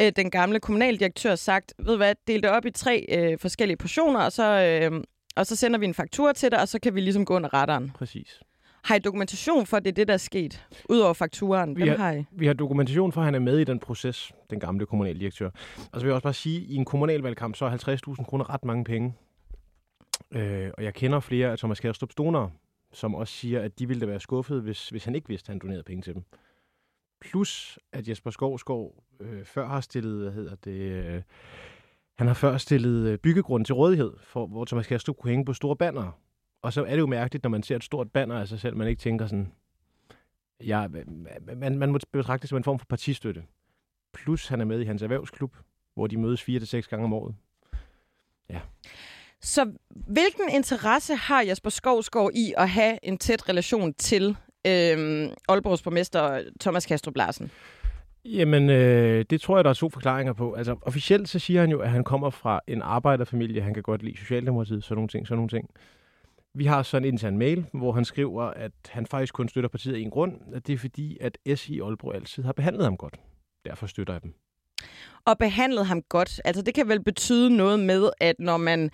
øh, den gamle kommunaldirektør sagt, ved du hvad, del det op i tre øh, forskellige portioner, og så, øh, og så sender vi en faktura til dig, og så kan vi ligesom gå under retteren. Præcis. Har I dokumentation for, at det er det, der er sket? Udover fakturaen, Vi hvem har- har I? Vi har dokumentation for, at han er med i den proces, den gamle kommunaldirektør. Og så vil jeg også bare sige, at i en kommunalvalgkamp, så er 50.000 kroner ret mange penge. Øh, og jeg kender flere af Thomas Kærstrup Stoner, som også siger, at de ville da være skuffet, hvis, hvis han ikke vidste, at han donerede penge til dem. Plus, at Jesper Skovskov øh, før har stillet, hvad hedder det, øh, han har før stillet øh, byggegrund til rådighed, for, hvor Thomas Kærstrup kunne hænge på store banner. Og så er det jo mærkeligt, når man ser et stort banner af sig selv, man ikke tænker sådan, ja, man, man må betragte det som en form for partistøtte. Plus, han er med i hans erhvervsklub, hvor de mødes fire til seks gange om året. Ja. Så hvilken interesse har Jesper Skovsgaard i at have en tæt relation til øh, Aalborgs borgmester Thomas Kastrup Larsen? Jamen, øh, det tror jeg, der er to forklaringer på. Altså, officielt så siger han jo, at han kommer fra en arbejderfamilie. Han kan godt lide Socialdemokratiet, sådan nogle ting, sådan nogle ting. Vi har så en intern mail, hvor han skriver, at han faktisk kun støtter partiet af en grund. At det er fordi, at S i Aalborg altid har behandlet ham godt. Derfor støtter jeg dem. Og behandlet ham godt. Altså, det kan vel betyde noget med, at når man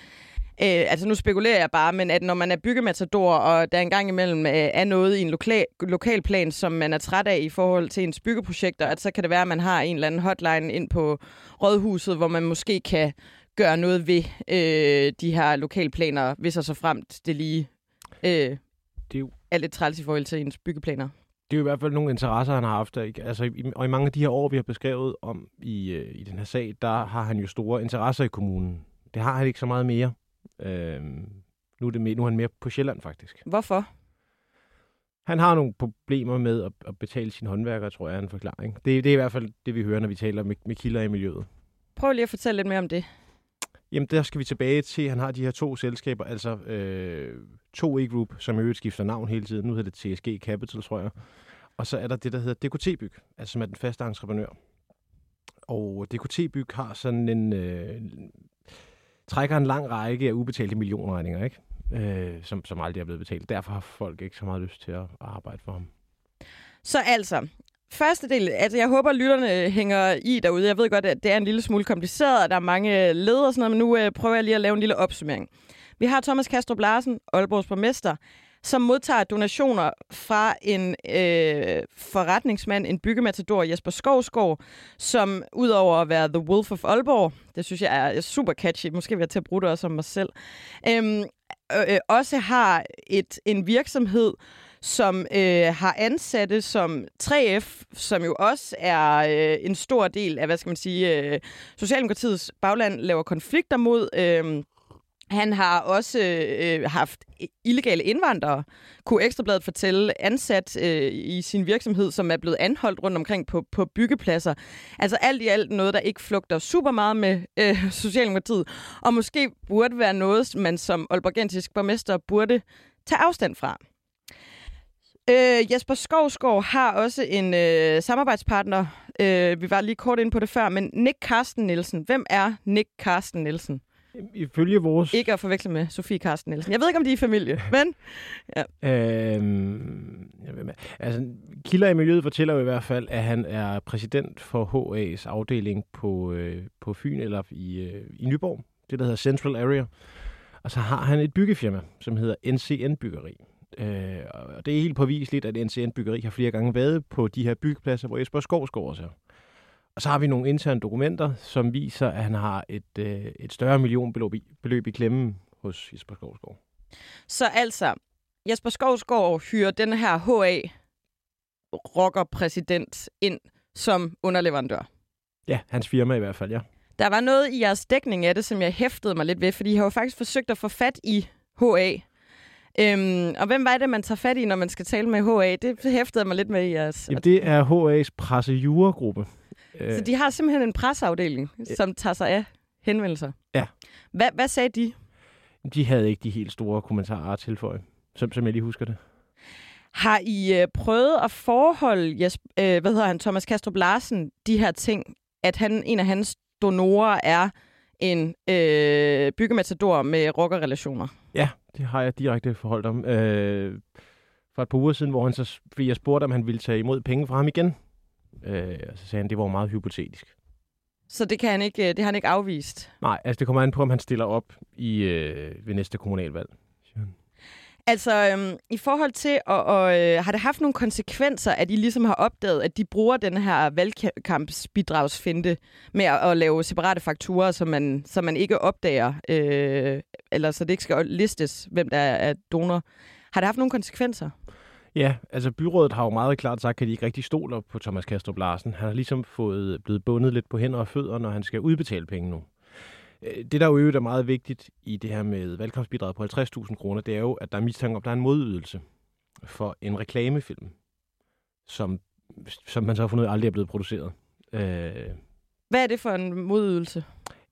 Øh, altså nu spekulerer jeg bare, men at når man er byggematador, og der engang imellem øh, er noget i en lokal, lokalplan, som man er træt af i forhold til ens byggeprojekter, at så kan det være, at man har en eller anden hotline ind på rådhuset, hvor man måske kan gøre noget ved øh, de her lokalplaner, hvis og så fremt det lige øh, det er, jo... er lidt træls i forhold til ens byggeplaner. Det er jo i hvert fald nogle interesser, han har haft. Ikke? Altså, i, og i mange af de her år, vi har beskrevet om i, øh, i den her sag, der har han jo store interesser i kommunen. Det har han ikke så meget mere. Øh, nu, er det mere, nu er han mere på Sjælland, faktisk. Hvorfor? Han har nogle problemer med at, at betale sine håndværkere, tror jeg er en forklaring. Det, det er i hvert fald det, vi hører, når vi taler med, med kilder i miljøet. Prøv lige at fortælle lidt mere om det. Jamen, der skal vi tilbage til, han har de her to selskaber, altså øh, 2E Group, som i øvrigt skifter navn hele tiden. Nu hedder det TSG Capital, tror jeg. Og så er der det, der hedder DKT Byg, altså som er den faste entreprenør. Og DKT Byg har sådan en, øh, trækker en lang række af ubetalte millionregninger, ikke? Øh, som, som aldrig er blevet betalt. Derfor har folk ikke så meget lyst til at arbejde for ham. Så altså, første del, altså jeg håber, at lytterne øh, hænger i derude. Jeg ved godt, at det er en lille smule kompliceret, og der er mange øh, led og sådan noget, men nu øh, prøver jeg lige at lave en lille opsummering. Vi har Thomas Kastrup Larsen, Aalborgs borgmester, som modtager donationer fra en øh, forretningsmand, en byggematador, Jesper Skovsgaard, som udover at være The Wolf of Aalborg, det synes jeg er super catchy, måske vil jeg til at bruge det også om mig selv, øhm, øh, øh, også har et en virksomhed, som øh, har ansatte som 3F, som jo også er øh, en stor del af, hvad skal man sige, øh, Socialdemokratiets bagland laver konflikter mod. Øh, han har også øh, haft illegale indvandrere, kunne Ekstrabladet fortælle, ansat øh, i sin virksomhed, som er blevet anholdt rundt omkring på, på byggepladser. Altså alt i alt noget, der ikke flugter super meget med øh, Socialdemokratiet, og måske burde være noget, man som Aalborgensisk borgmester burde tage afstand fra. Øh, Jesper Skovsgaard har også en øh, samarbejdspartner. Øh, vi var lige kort ind på det før, men Nick Carsten Nielsen. Hvem er Nick Carsten Nielsen? Ifølge vores... Ikke at forveksle med Sofie Karsten Nielsen. Jeg ved ikke, om de er familie, men... Ja. Øhm, altså, kilder i miljøet fortæller jo i hvert fald, at han er præsident for HA's afdeling på, øh, på Fyn eller i, øh, i Nyborg. Det, der hedder Central Area. Og så har han et byggefirma, som hedder NCN Byggeri. Øh, og det er helt påviseligt, at NCN Byggeri har flere gange været på de her byggepladser, hvor Jesper Skovsgaard også er. Og så har vi nogle interne dokumenter, som viser, at han har et, øh, et større millionbeløb i, beløb i klemme hos Jesper Skovsgaard. Så altså, Jesper Skovsgaard hyrer den her HA rockerpræsident ind som underleverandør. Ja, hans firma i hvert fald, ja. Der var noget i jeres dækning af det, som jeg hæftede mig lidt ved, fordi I har jo faktisk forsøgt at få fat i HA. Øhm, og hvem var det, man tager fat i, når man skal tale med HA? Det hæftede mig lidt med i jeres... Jamen, det er HA's pressejuragruppe. Så de har simpelthen en presseafdeling, som tager sig af henvendelser? Ja. Hvad, hvad sagde de? De havde ikke de helt store kommentarer at tilføje, som, som jeg lige husker det. Har I øh, prøvet at forholde yes, øh, hvad hedder han, Thomas Kastrup Larsen de her ting, at han en af hans donorer er en øh, byggematador med rockerrelationer? Ja, det har jeg direkte forholdt om. Øh, for et par uger siden, hvor han så, fordi jeg spurgte, om han ville tage imod penge fra ham igen. Øh, og så sagde han, at det var meget hypotetisk. Så det, kan han ikke, det har han ikke afvist? Nej, altså det kommer an på, om han stiller op i, øh, ved næste kommunalvalg. Altså, øhm, i forhold til, og, og, øh, har det haft nogle konsekvenser, at I ligesom har opdaget, at de bruger den her valgkampsbidragsfinte med at, at lave separate fakturer, som man, som man ikke opdager, øh, eller så det ikke skal listes, hvem der er donor. Har det haft nogle konsekvenser? Ja, altså byrådet har jo meget klart sagt, at de ikke rigtig stoler på Thomas Kastrup Larsen. Han har ligesom fået blevet bundet lidt på hænder og fødder, når han skal udbetale penge nu. Øh, det, der jo øvrigt er meget vigtigt i det her med valgkampsbidraget på 50.000 kroner, det er jo, at der er mistanke om, at der er en modydelse for en reklamefilm, som, som man så har fundet aldrig er blevet produceret. Øh, Hvad er det for en modydelse?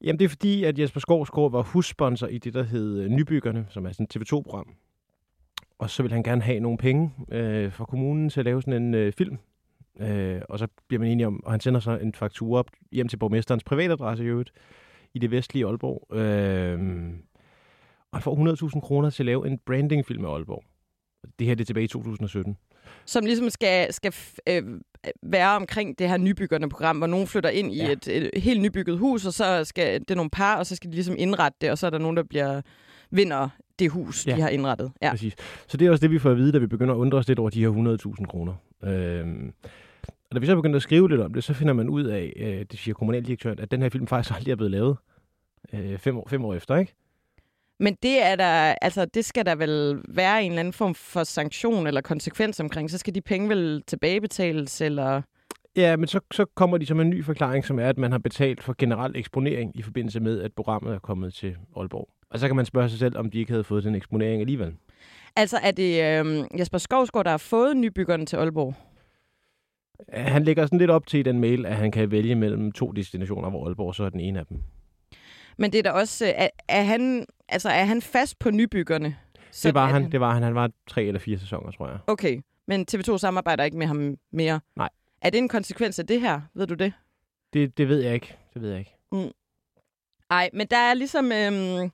Jamen, det er fordi, at Jesper Skovsgaard var hussponsor i det, der hed Nybyggerne, som er sådan et TV2-program. Og så vil han gerne have nogle penge øh, fra kommunen til at lave sådan en øh, film. Øh, og så bliver man enige om, og han sender så en faktura op hjem til borgmesterens privatadresse i øvrigt i det vestlige Aalborg. Øh, og han får 100.000 kroner til at lave en brandingfilm af Aalborg. Det her det er tilbage i 2017. Som ligesom skal, skal øh, være omkring det her nybyggerne program, hvor nogen flytter ind i ja. et, et helt nybygget hus, og så skal det nogle par, og så skal de ligesom indrette det, og så er der nogen, der bliver vinder det hus, ja. de har indrettet. Ja. Præcis. Så det er også det, vi får at vide, da vi begynder at undre os lidt over de her 100.000 kroner. Øhm, og da vi så begynder at skrive lidt om det, så finder man ud af, øh, det siger kommunaldirektøren, at den her film faktisk aldrig er blevet lavet øh, fem, år, fem år efter, ikke? Men det, er der, altså, det skal der vel være en eller anden form for sanktion eller konsekvens omkring. Så skal de penge vel tilbagebetales, eller... Ja, men så, så kommer de som en ny forklaring, som er, at man har betalt for generel eksponering i forbindelse med, at programmet er kommet til Aalborg. Og så kan man spørge sig selv, om de ikke havde fået den eksponering alligevel. Altså er det øh, Jesper Skovsgaard, der har fået nybyggerne til Aalborg? Han lægger sådan lidt op til i den mail, at han kan vælge mellem to destinationer, hvor Aalborg så er den ene af dem. Men det er da også, er, er, han, altså, er han fast på nybyggerne? Det var han, han, det var han. Han var tre eller fire sæsoner, tror jeg. Okay, men TV2 samarbejder ikke med ham mere? Nej. Er det en konsekvens af det her? Ved du det? Det, det ved jeg ikke. Det ved jeg ikke. Mm. Ej, men der er ligesom... Øhm,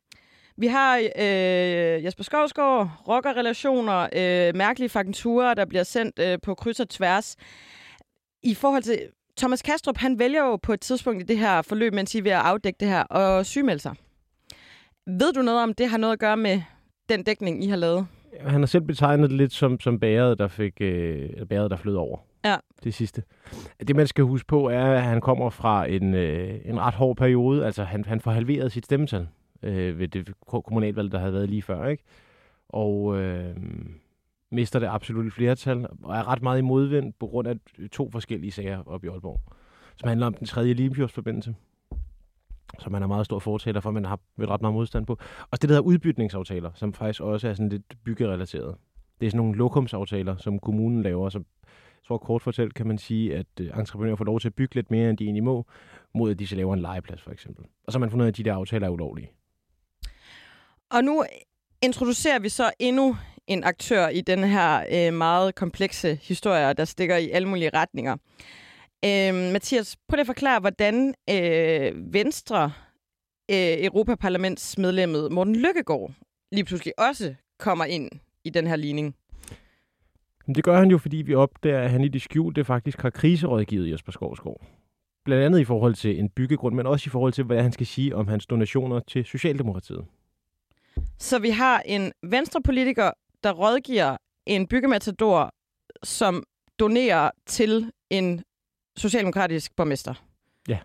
vi har øh, Jesper Skovsgaard, rockerrelationer, øh, mærkelige fakturer, der bliver sendt øh, på kryds og tværs. I forhold til Thomas Kastrup, han vælger jo på et tidspunkt i det her forløb, mens I er ved at afdække det her, og sygemelde sig. Ved du noget om, det har noget at gøre med den dækning, I har lavet? Han har selv betegnet det lidt som, som bæret, der fik øh, bæret, der flød over. Ja. Det sidste. Det, man skal huske på, er, at han kommer fra en, øh, en ret hård periode. Altså, han, han får halveret sit stemmetal øh, ved det kommunalvalg, der havde været lige før, ikke? Og øh, mister det absolut flertal, og er ret meget i modvind på grund af to forskellige sager op i Aalborg, som handler om den tredje Limfjordsforbindelse, som man er meget stor fortaler for, men har mødt ret meget modstand på. Og det der hedder udbytningsaftaler, som faktisk også er sådan lidt byggerelateret. Det er sådan nogle lokumsaftaler, som kommunen laver, som jeg tror kort fortalt kan man sige, at øh, entreprenører får lov til at bygge lidt mere, end de egentlig må, mod at de så laver en legeplads for eksempel. Og så har man fundet ud af, at de der aftaler er ulovlige. Og nu introducerer vi så endnu en aktør i den her øh, meget komplekse historie, der stikker i alle mulige retninger. Øh, Mathias, prøv at forklare, hvordan øh, Venstre øh, Europaparlamentsmedlemmet Morten Lykkegaard lige pludselig også kommer ind i den her ligning. Det gør han jo, fordi vi opdager, at han i det skjulte faktisk har kriserådgivet Jesper Skovsgaard. Blandt andet i forhold til en byggegrund, men også i forhold til, hvad han skal sige om hans donationer til Socialdemokratiet. Så vi har en venstrepolitiker, der rådgiver en byggematador, som donerer til en socialdemokratisk borgmester. Ja.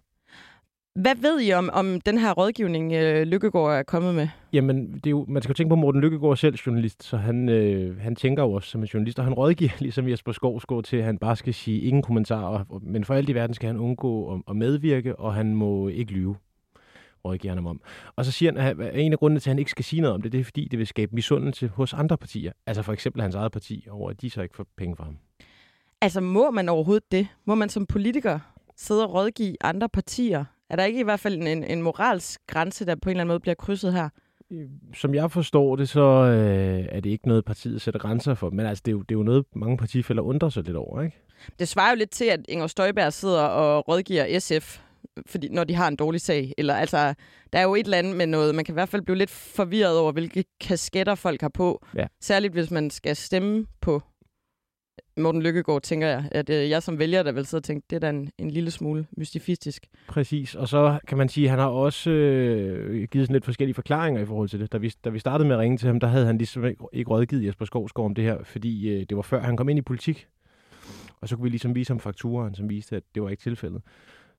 Hvad ved I om, om den her rådgivning, øh, Lykkegaard er kommet med? Jamen, det er jo, man skal jo tænke på, Morten Lykkegaard selv journalist, så han, øh, han tænker jo også som en journalist, og han rådgiver ligesom Jesper Skovsgaard til, at han bare skal sige ingen kommentarer, men for alt i verden skal han undgå at, at medvirke, og han må ikke lyve rådgiver ham om. Og så siger han, at en af grundene til, at han ikke skal sige noget om det, det er fordi, det vil skabe misundelse hos andre partier. Altså for eksempel hans eget parti, over at de så ikke får penge fra ham. Altså må man overhovedet det? Må man som politiker sidde og rådgive andre partier? Er der ikke i hvert fald en, en moralsk grænse, der på en eller anden måde bliver krydset her? Som jeg forstår det, så øh, er det ikke noget, partiet sætter grænser for. Men altså, det er, jo, det er jo noget, mange partifælder undrer sig lidt over, ikke? Det svarer jo lidt til, at Inger Støjberg sidder og rådgiver SF fordi, når de har en dårlig sag. Eller, altså, der er jo et eller andet med noget. Man kan i hvert fald blive lidt forvirret over, hvilke kasketter folk har på. Ja. Særligt hvis man skal stemme på Morten Lykkegaard, tænker jeg. At øh, jeg som vælger, der vil sidde og tænke, det er da en, en lille smule mystifistisk. Præcis, og så kan man sige, at han har også øh, givet sådan lidt forskellige forklaringer i forhold til det. Da vi, da vi startede med at ringe til ham, der havde han ligesom ikke, ikke rådgivet Jesper Skovsgaard om det her, fordi øh, det var før han kom ind i politik. Og så kunne vi ligesom vise ham fakturen, som viste, at det var ikke tilfældet.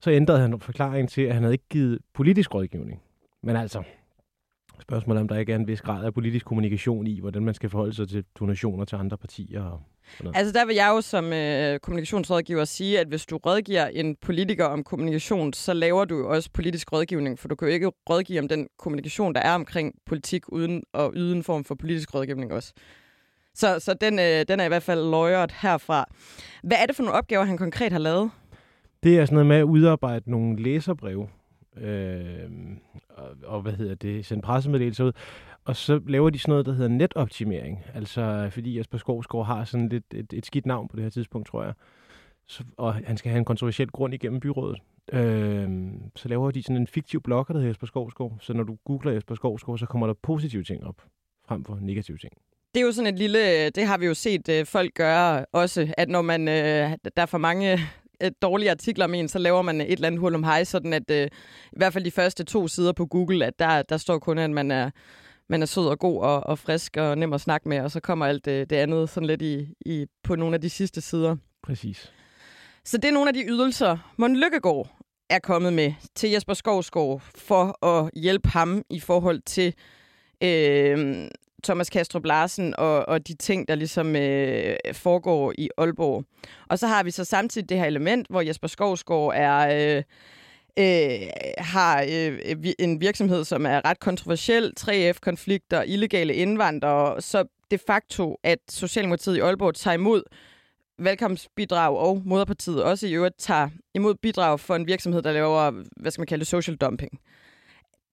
Så ændrede han forklaringen til, at han havde ikke givet politisk rådgivning. Men altså, spørgsmålet er, om der ikke er en vis grad af politisk kommunikation i, hvordan man skal forholde sig til donationer til andre partier. Og sådan noget. Altså der vil jeg jo som øh, kommunikationsrådgiver sige, at hvis du rådgiver en politiker om kommunikation, så laver du jo også politisk rådgivning, for du kan jo ikke rådgive om den kommunikation, der er omkring politik, uden at yde en form for politisk rådgivning også. Så, så den, øh, den er i hvert fald løjret herfra. Hvad er det for nogle opgaver, han konkret har lavet? Det er sådan noget med at udarbejde nogle læserbreve, øh, og, og hvad hedder det, sende pressemeddelelser ud. Og så laver de sådan noget, der hedder netoptimering. Altså, fordi Jesper Skovsgaard har sådan lidt et, et skidt navn på det her tidspunkt, tror jeg. Så, og han skal have en kontroversiel grund igennem byrådet. Øh, så laver de sådan en fiktiv blogger, der hedder Jesper Skovsgaard. Så når du googler Jesper Skovsgaard, så kommer der positive ting op, frem for negative ting. Det er jo sådan et lille, det har vi jo set øh, folk gøre også, at når man, øh, der er for mange øh, dårlige artikler om en, så laver man et eller andet hul om hej, sådan at øh, i hvert fald de første to sider på Google, at der, der står kun, at man er, man er sød og god og, og frisk og nem at snakke med, og så kommer alt det, det andet sådan lidt i, i, på nogle af de sidste sider. Præcis. Så det er nogle af de ydelser, Mon Lykkegaard er kommet med til Jesper Skovsgaard for at hjælpe ham i forhold til øh, Thomas Kastrup Larsen og, og de ting, der ligesom øh, foregår i Aalborg. Og så har vi så samtidig det her element, hvor Jesper Skovsgaard er... Øh, øh, har øh, en virksomhed, som er ret kontroversiel, 3F-konflikter, illegale indvandrere, så de facto, at Socialdemokratiet i Aalborg tager imod valgkampsbidrag og moderpartiet også i øvrigt tager imod bidrag for en virksomhed, der laver, hvad skal man kalde det, social dumping.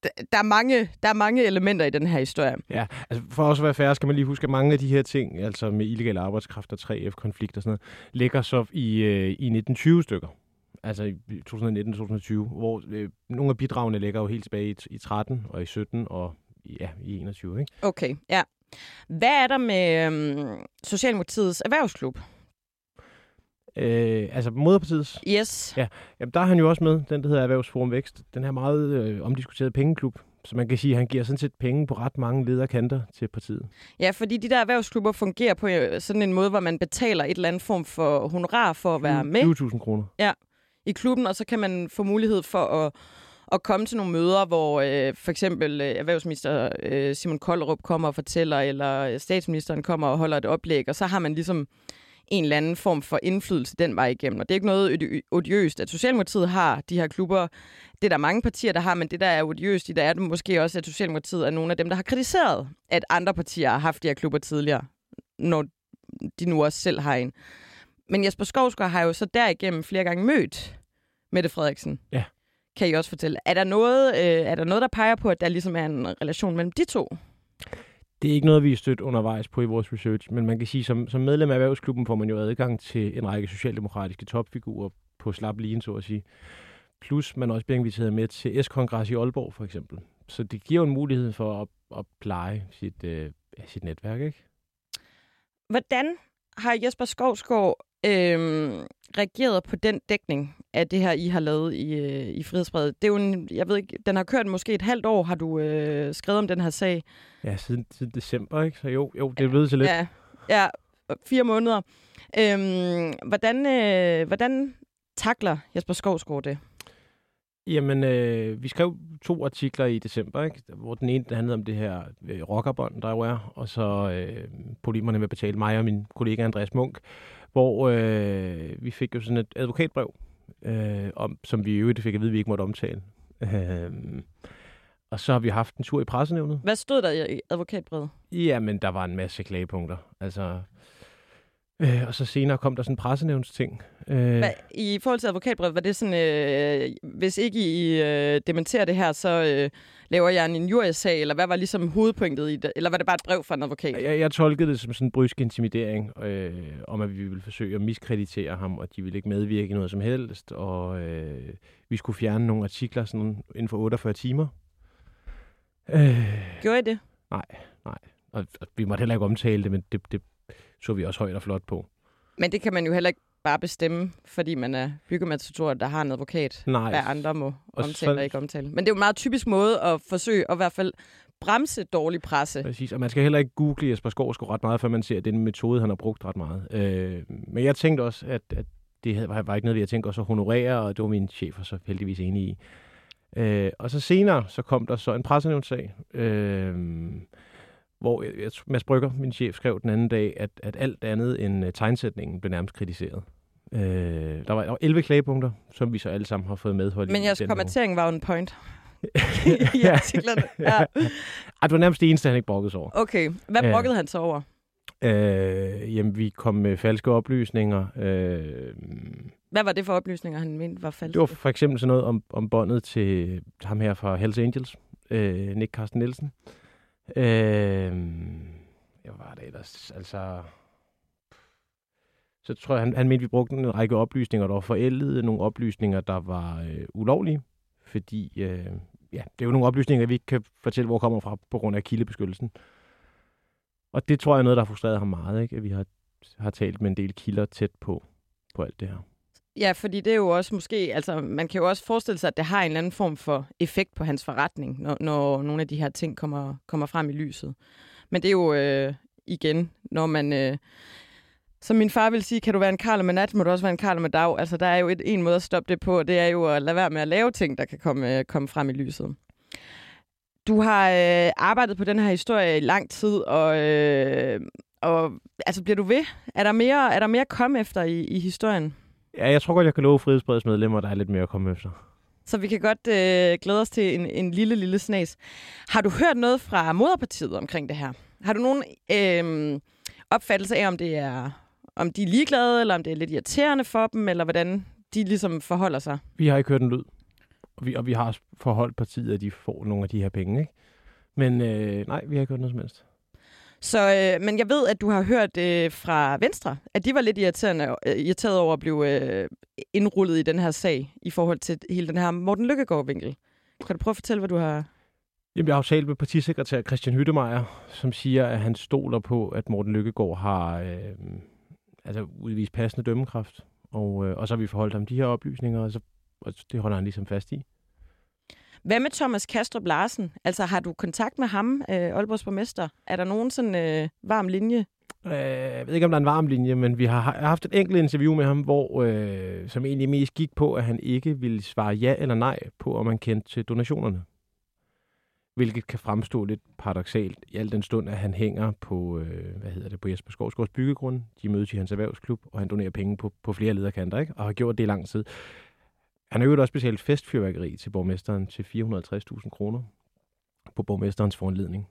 Der er, mange, der er mange elementer i den her historie. Ja, altså for også at være færre, skal man lige huske, at mange af de her ting, altså med illegal arbejdskraft og 3F-konflikt og sådan noget, ligger så i, øh, i 1920 stykker. Altså i 2019-2020, hvor øh, nogle af bidragene ligger jo helt tilbage i, i 13 og i 17 og ja, i 21, ikke? Okay, ja. Hvad er der med øhm, Socialdemokratiets erhvervsklub? Øh, altså moderpartiets? Yes. Ja, jamen, der er han jo også med, den der hedder Erhvervsforum Vækst. Den her meget øh, omdiskuterede pengeklub. Så man kan sige, at han giver sådan set penge på ret mange lederkanter til partiet. Ja, fordi de der erhvervsklubber fungerer på øh, sådan en måde, hvor man betaler et eller andet form for honorar for at være med 20.000 kroner. Ja, i klubben, og så kan man få mulighed for at, at komme til nogle møder, hvor øh, for eksempel øh, erhvervsminister øh, Simon Kollerup kommer og fortæller, eller statsministeren kommer og holder et oplæg, og så har man ligesom en eller anden form for indflydelse den vej igennem. Og det er ikke noget odiøst, at Socialdemokratiet har de her klubber. Det er der mange partier, der har, men det der er odiøst i, der er det måske også, at Socialdemokratiet er nogle af dem, der har kritiseret, at andre partier har haft de her klubber tidligere, når de nu også selv har en. Men Jesper Skovsgaard har jo så derigennem flere gange mødt Mette Frederiksen. Ja. Kan I også fortælle. Er der noget, øh, er der, noget der peger på, at der ligesom er en relation mellem de to? Det er ikke noget, vi er stødt undervejs på i vores research, men man kan sige, som, som medlem af erhvervsklubben får man jo adgang til en række socialdemokratiske topfigurer på slap lige, så at sige. Plus man også bliver inviteret med til S-kongres i Aalborg, for eksempel. Så det giver jo en mulighed for at, at pleje sit, øh, sit netværk, ikke? Hvordan har Jesper Skovsgaard øh, reageret på den dækning af det her, I har lavet i, øh, i Frihedsbrevet? Det er jo en, jeg ved ikke, den har kørt måske et halvt år, har du øh, skrevet om den her sag. Ja, siden, siden december, ikke? Så jo, jo det er blevet så lidt. Ja, ja fire måneder. Øhm, hvordan, øh, hvordan takler Jesper Skovsgaard det? Jamen, øh, vi skrev to artikler i december, ikke? hvor den ene handlede om det her øh, rockerbånd, der jo er, og så øh, problemerne med at betale mig og min kollega Andreas Munk, hvor øh, vi fik jo sådan et advokatbrev, øh, om, som vi i øvrigt fik at vide, at vi ikke måtte omtale. Øh, og så har vi haft en tur i pressenævnet. Hvad stod der i advokatbrevet? Jamen, der var en masse klagepunkter. Altså, Øh, og så senere kom der sådan en pressenævnsting. Øh, Hvad, I forhold til advokatbrevet, var det sådan, øh, hvis ikke I øh, dementerer det her, så øh, laver jeg en injuriesag, eller hvad var ligesom hovedpunktet i det? Eller var det bare et brev fra en advokat? Jeg, jeg tolkede det som sådan en brysk intimidering, øh, om at vi ville forsøge at miskreditere ham, og de ville ikke medvirke i noget som helst, og øh, vi skulle fjerne nogle artikler sådan inden for 48 timer. Øh, Gjorde I det? Nej, nej. Og, og vi måtte heller ikke omtale det, men det, det så vi også højt og flot på. Men det kan man jo heller ikke bare bestemme, fordi man er byggematador, der har en advokat, Nej. hvad andre må omtale og ikke omtale. Men det er jo en meget typisk måde at forsøge at i hvert fald bremse dårlig presse. Præcis, og man skal heller ikke google Jesper Skovsgaard ret meget, før man ser, at det er en metode, han har brugt ret meget. Øh, men jeg tænkte også, at, at det var ikke noget, vi havde tænkt os at honorere, og det var min chef så heldigvis enig i. Øh, og så senere, så kom der så en pressenævnssag, øh, hvor jeg, jeg, Mads Brygger, min chef, skrev den anden dag, at, at alt andet end uh, tegnsætningen blev nærmest kritiseret. Øh, der, var, der var 11 klagepunkter, som vi så alle sammen har fået medhold i. Men jeres kommentering var en point i Ja. artiklerne. Ja. Ej, det var nærmest det eneste, han ikke brokkede sig over. Okay, hvad brokkede han så over? Øh, jamen, vi kom med falske oplysninger. Øh, Hvad var det for oplysninger, han mente var falske? det var for eksempel sådan noget om, om båndet til ham her fra Hells Angels, øh, Nick Carsten Nielsen. Øh, Øh, jeg var det ellers? Altså... Så tror jeg, han, han mente, vi brugte en række oplysninger, der var forældede, nogle oplysninger, der var øh, ulovlige, fordi øh, ja, det er jo nogle oplysninger, vi ikke kan fortælle, hvor kommer fra på grund af kildebeskyttelsen. Og det tror jeg er noget, der har frustreret ham meget, ikke? at vi har, har talt med en del kilder tæt på, på alt det her. Ja, fordi det er jo også måske, altså man kan jo også forestille sig, at det har en eller anden form for effekt på hans forretning, når, når nogle af de her ting kommer, kommer frem i lyset. Men det er jo øh, igen, når man, øh, som min far vil sige, kan du være en karl med nat, må du også være en karl med dag. Altså der er jo et, en måde at stoppe det på, og det er jo at lade være med at lave ting, der kan komme, øh, komme frem i lyset. Du har øh, arbejdet på den her historie i lang tid, og, øh, og altså bliver du ved? Er der mere, er der mere at komme efter i, i historien? Ja, jeg tror godt, jeg kan love Frihedsbredets medlemmer, der er lidt mere at komme efter. Så vi kan godt øh, glæde os til en, en lille, lille snas. Har du hørt noget fra moderpartiet omkring det her? Har du nogen øh, opfattelse af, om det er om de er ligeglade, eller om det er lidt irriterende for dem, eller hvordan de ligesom forholder sig? Vi har ikke hørt en lyd. Og vi, og vi har forholdt partiet, at de får nogle af de her penge, ikke? Men øh, nej, vi har ikke hørt noget som helst. Så, øh, men jeg ved, at du har hørt øh, fra Venstre, at de var lidt irriterende, øh, irriteret over at blive øh, indrullet i den her sag, i forhold til hele den her Morten Lykkegaard-vinkel. Kan du prøve at fortælle, hvad du har... Jamen, jeg har jo talt med partisekretær Christian Hyttemeier, som siger, at han stoler på, at Morten Lykkegaard har øh, altså udvist passende dømmekraft. Og, øh, og så har vi forholdt ham de her oplysninger, og, så, og det holder han ligesom fast i. Hvad med Thomas Kastrup Larsen? Altså, har du kontakt med ham, øh, Aalborgs borgmester? Er der nogen sådan øh, varm linje? Øh, jeg ved ikke, om der er en varm linje, men vi har, har haft et enkelt interview med ham, hvor, øh, som egentlig mest gik på, at han ikke ville svare ja eller nej på, om han kendte til donationerne. Hvilket kan fremstå lidt paradoxalt i al den stund, at han hænger på, øh, hvad hedder det, på Jesper Skovsgaards byggegrund. De mødes i hans erhvervsklub, og han donerer penge på, på flere lederkanter, ikke? og har gjort det i lang tid. Han har jo også betalt festfyrværkeri til borgmesteren til 450.000 kroner på borgmesterens foranledning.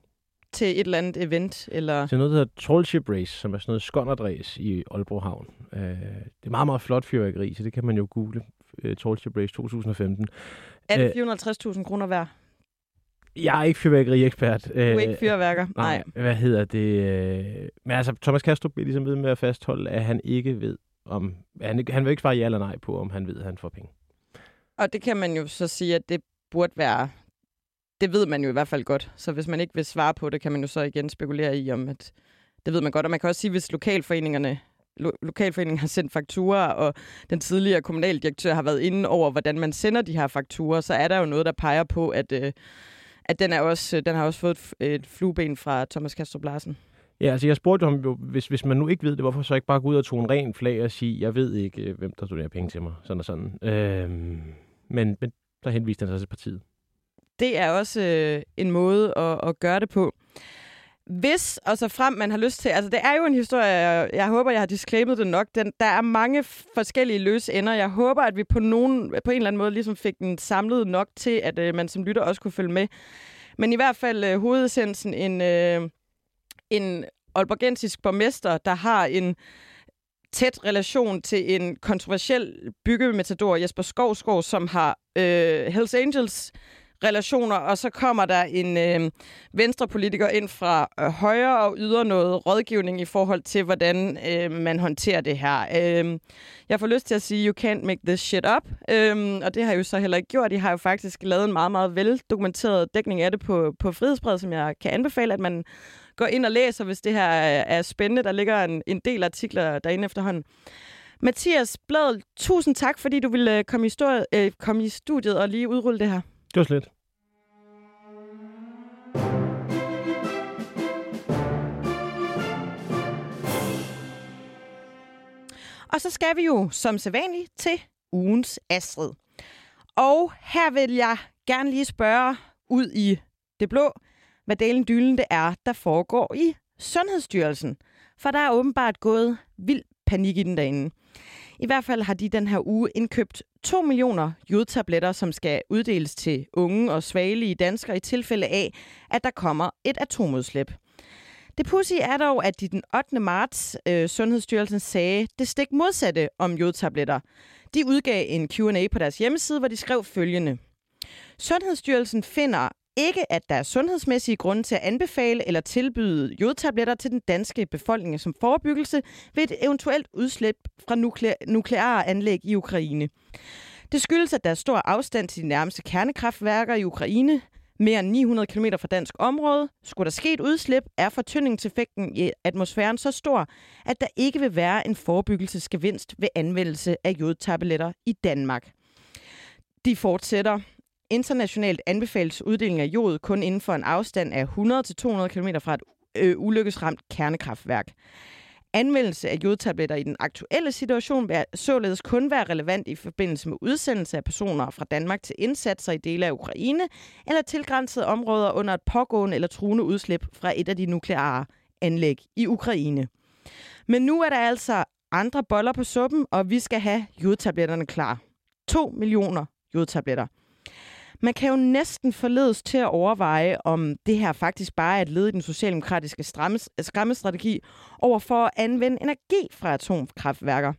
Til et eller andet event? Eller... til noget, der hedder Trollship Race, som er sådan noget skånderdræs i Aalborg Havn. Øh, det er meget, meget flot fyrværkeri, så det kan man jo google. Øh, Trollship Race 2015. Er det Øh, 450.000 kroner værd? Jeg er ikke fyrværkeri-ekspert. Du er ikke fyrværker? Nej, hvad hedder det? øh, Men altså, Thomas Kastrup bliver ligesom ved med at fastholde, at han ikke ved, om... Han, han vil ikke svare ja eller nej på, om han ved, at han får penge. Og det kan man jo så sige, at det burde være... Det ved man jo i hvert fald godt. Så hvis man ikke vil svare på det, kan man jo så igen spekulere i, om at det ved man godt. Og man kan også sige, hvis lokalforeningerne lo- lokalforeningen har sendt fakturer, og den tidligere kommunaldirektør har været inde over, hvordan man sender de her fakturer, så er der jo noget, der peger på, at, øh, at den, er også, den har også fået et, et flueben fra Thomas Kastrup Larsen. Ja, altså jeg spurgte ham jo, hvis, hvis man nu ikke ved det, hvorfor så ikke bare gå ud og tog en ren flag og sige, jeg ved ikke, øh, hvem der donerer penge til mig, sådan og sådan. Øhm, men, men der henviste han sig til partiet. Det er også øh, en måde at, at gøre det på. Hvis og så frem man har lyst til, altså det er jo en historie, jeg, jeg håber, jeg har disclaimet det nok. Den, der er mange forskellige løse ender. Jeg håber, at vi på, nogen, på en eller anden måde ligesom fik den samlet nok til, at øh, man som lytter også kunne følge med. Men i hvert fald øh, hovedessensen en, øh, en Aalborgensisk borgmester, der har en tæt relation til en kontroversiel byggemetador, Jesper Skovsgaard, som har øh, Hells Angels relationer, og så kommer der en øh, venstrepolitiker ind fra øh, højre og yder noget rådgivning i forhold til, hvordan øh, man håndterer det her. Øh, jeg får lyst til at sige, you can't make this shit up, øh, og det har jeg jo så heller ikke gjort. De har jo faktisk lavet en meget, meget veldokumenteret dækning af det på, på Frihedsbred, som jeg kan anbefale, at man gå ind og læser, hvis det her er, er spændende. Der ligger en, en del artikler derinde efterhånden. Mathias Blad, tusind tak, fordi du ville komme i, stor, øh, komme i studiet og lige udrulle det her. Det var slet. Og så skal vi jo som sædvanligt til ugens Astrid. Og her vil jeg gerne lige spørge ud i det blå, hvad delen dylen det er, der foregår i Sundhedsstyrelsen. For der er åbenbart gået vild panik i den derinde. I hvert fald har de den her uge indkøbt 2 millioner jodtabletter, som skal uddeles til unge og svagelige danskere i tilfælde af, at der kommer et atomudslip. Det pussy er dog, at de den 8. marts øh, Sundhedsstyrelsen sagde det stik modsatte om jodtabletter. De udgav en Q&A på deres hjemmeside, hvor de skrev følgende. Sundhedsstyrelsen finder ikke, at der er sundhedsmæssige grunde til at anbefale eller tilbyde jodtabletter til den danske befolkning som forebyggelse ved et eventuelt udslip fra nukle- nukleare anlæg i Ukraine. Det skyldes, at der er stor afstand til de nærmeste kernekraftværker i Ukraine, mere end 900 km fra dansk område. Skulle der ske et udslip, er fortyndingseffekten i atmosfæren så stor, at der ikke vil være en forebyggelsesgevinst ved anvendelse af jodtabletter i Danmark. De fortsætter. Internationalt anbefales uddeling af jod kun inden for en afstand af 100-200 km fra et øh, ulykkesramt kernekraftværk. Anvendelse af jodtabletter i den aktuelle situation vil således kun være relevant i forbindelse med udsendelse af personer fra Danmark til indsatser i dele af Ukraine eller tilgrænsede områder under et pågående eller truende udslip fra et af de nukleare anlæg i Ukraine. Men nu er der altså andre boller på suppen, og vi skal have jodtabletterne klar. 2 millioner jodtabletter. Man kan jo næsten forledes til at overveje, om det her faktisk bare er et led i den socialdemokratiske skræmmestrategi over for at anvende energi fra atomkraftværker.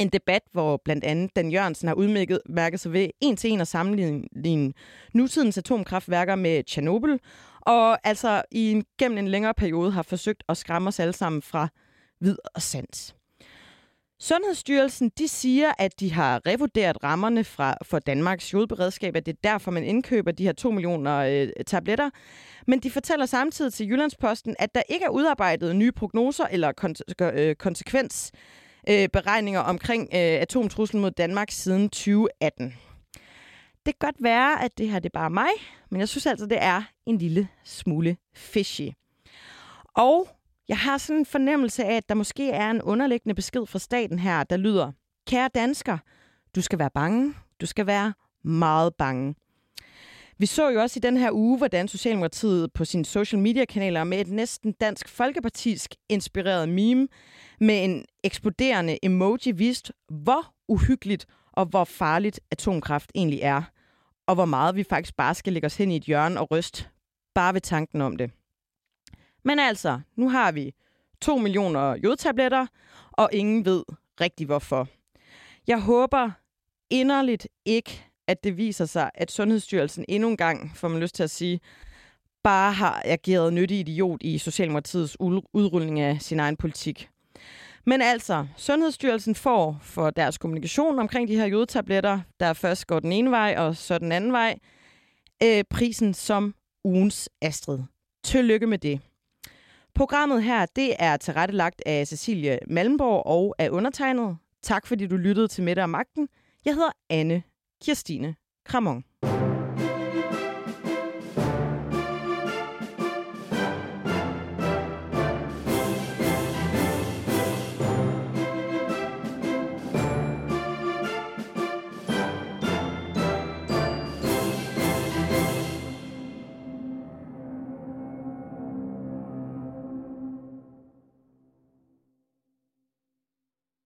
En debat, hvor blandt andet Dan Jørgensen har udmærket sig ved en til en at sammenligne nutidens atomkraftværker med Tjernobyl, og altså i en, gennem en længere periode har forsøgt at skræmme os alle sammen fra vid og sans. Sundhedsstyrelsen de siger, at de har revurderet rammerne fra, for Danmarks jodberedskab, at det er derfor, man indkøber de her 2 millioner øh, tabletter. Men de fortæller samtidig til Jyllandsposten, at der ikke er udarbejdet nye prognoser eller kon- øh, konsekvensberegninger øh, omkring øh, atomtruslen mod Danmark siden 2018. Det kan godt være, at det her det er bare mig, men jeg synes altså, det er en lille smule fishy. Og jeg har sådan en fornemmelse af, at der måske er en underliggende besked fra staten her, der lyder, kære dansker, du skal være bange. Du skal være meget bange. Vi så jo også i den her uge, hvordan Socialdemokratiet på sine social media kanaler med et næsten dansk folkepartisk inspireret meme med en eksploderende emoji vist, hvor uhyggeligt og hvor farligt atomkraft egentlig er. Og hvor meget vi faktisk bare skal lægge os hen i et hjørne og ryste bare ved tanken om det. Men altså, nu har vi 2 millioner jodtabletter, og ingen ved rigtig hvorfor. Jeg håber inderligt ikke, at det viser sig, at Sundhedsstyrelsen endnu en gang, får man lyst til at sige, bare har ageret nyttig idiot i Socialdemokratiets udrulling af sin egen politik. Men altså, Sundhedsstyrelsen får for deres kommunikation omkring de her jodtabletter, der først går den ene vej og så den anden vej, øh, prisen som ugens Astrid. Tillykke med det. Programmet her, det er tilrettelagt af Cecilie Malmborg og af undertegnet. Tak fordi du lyttede til Mette og Magten. Jeg hedder Anne Kirstine Kramon.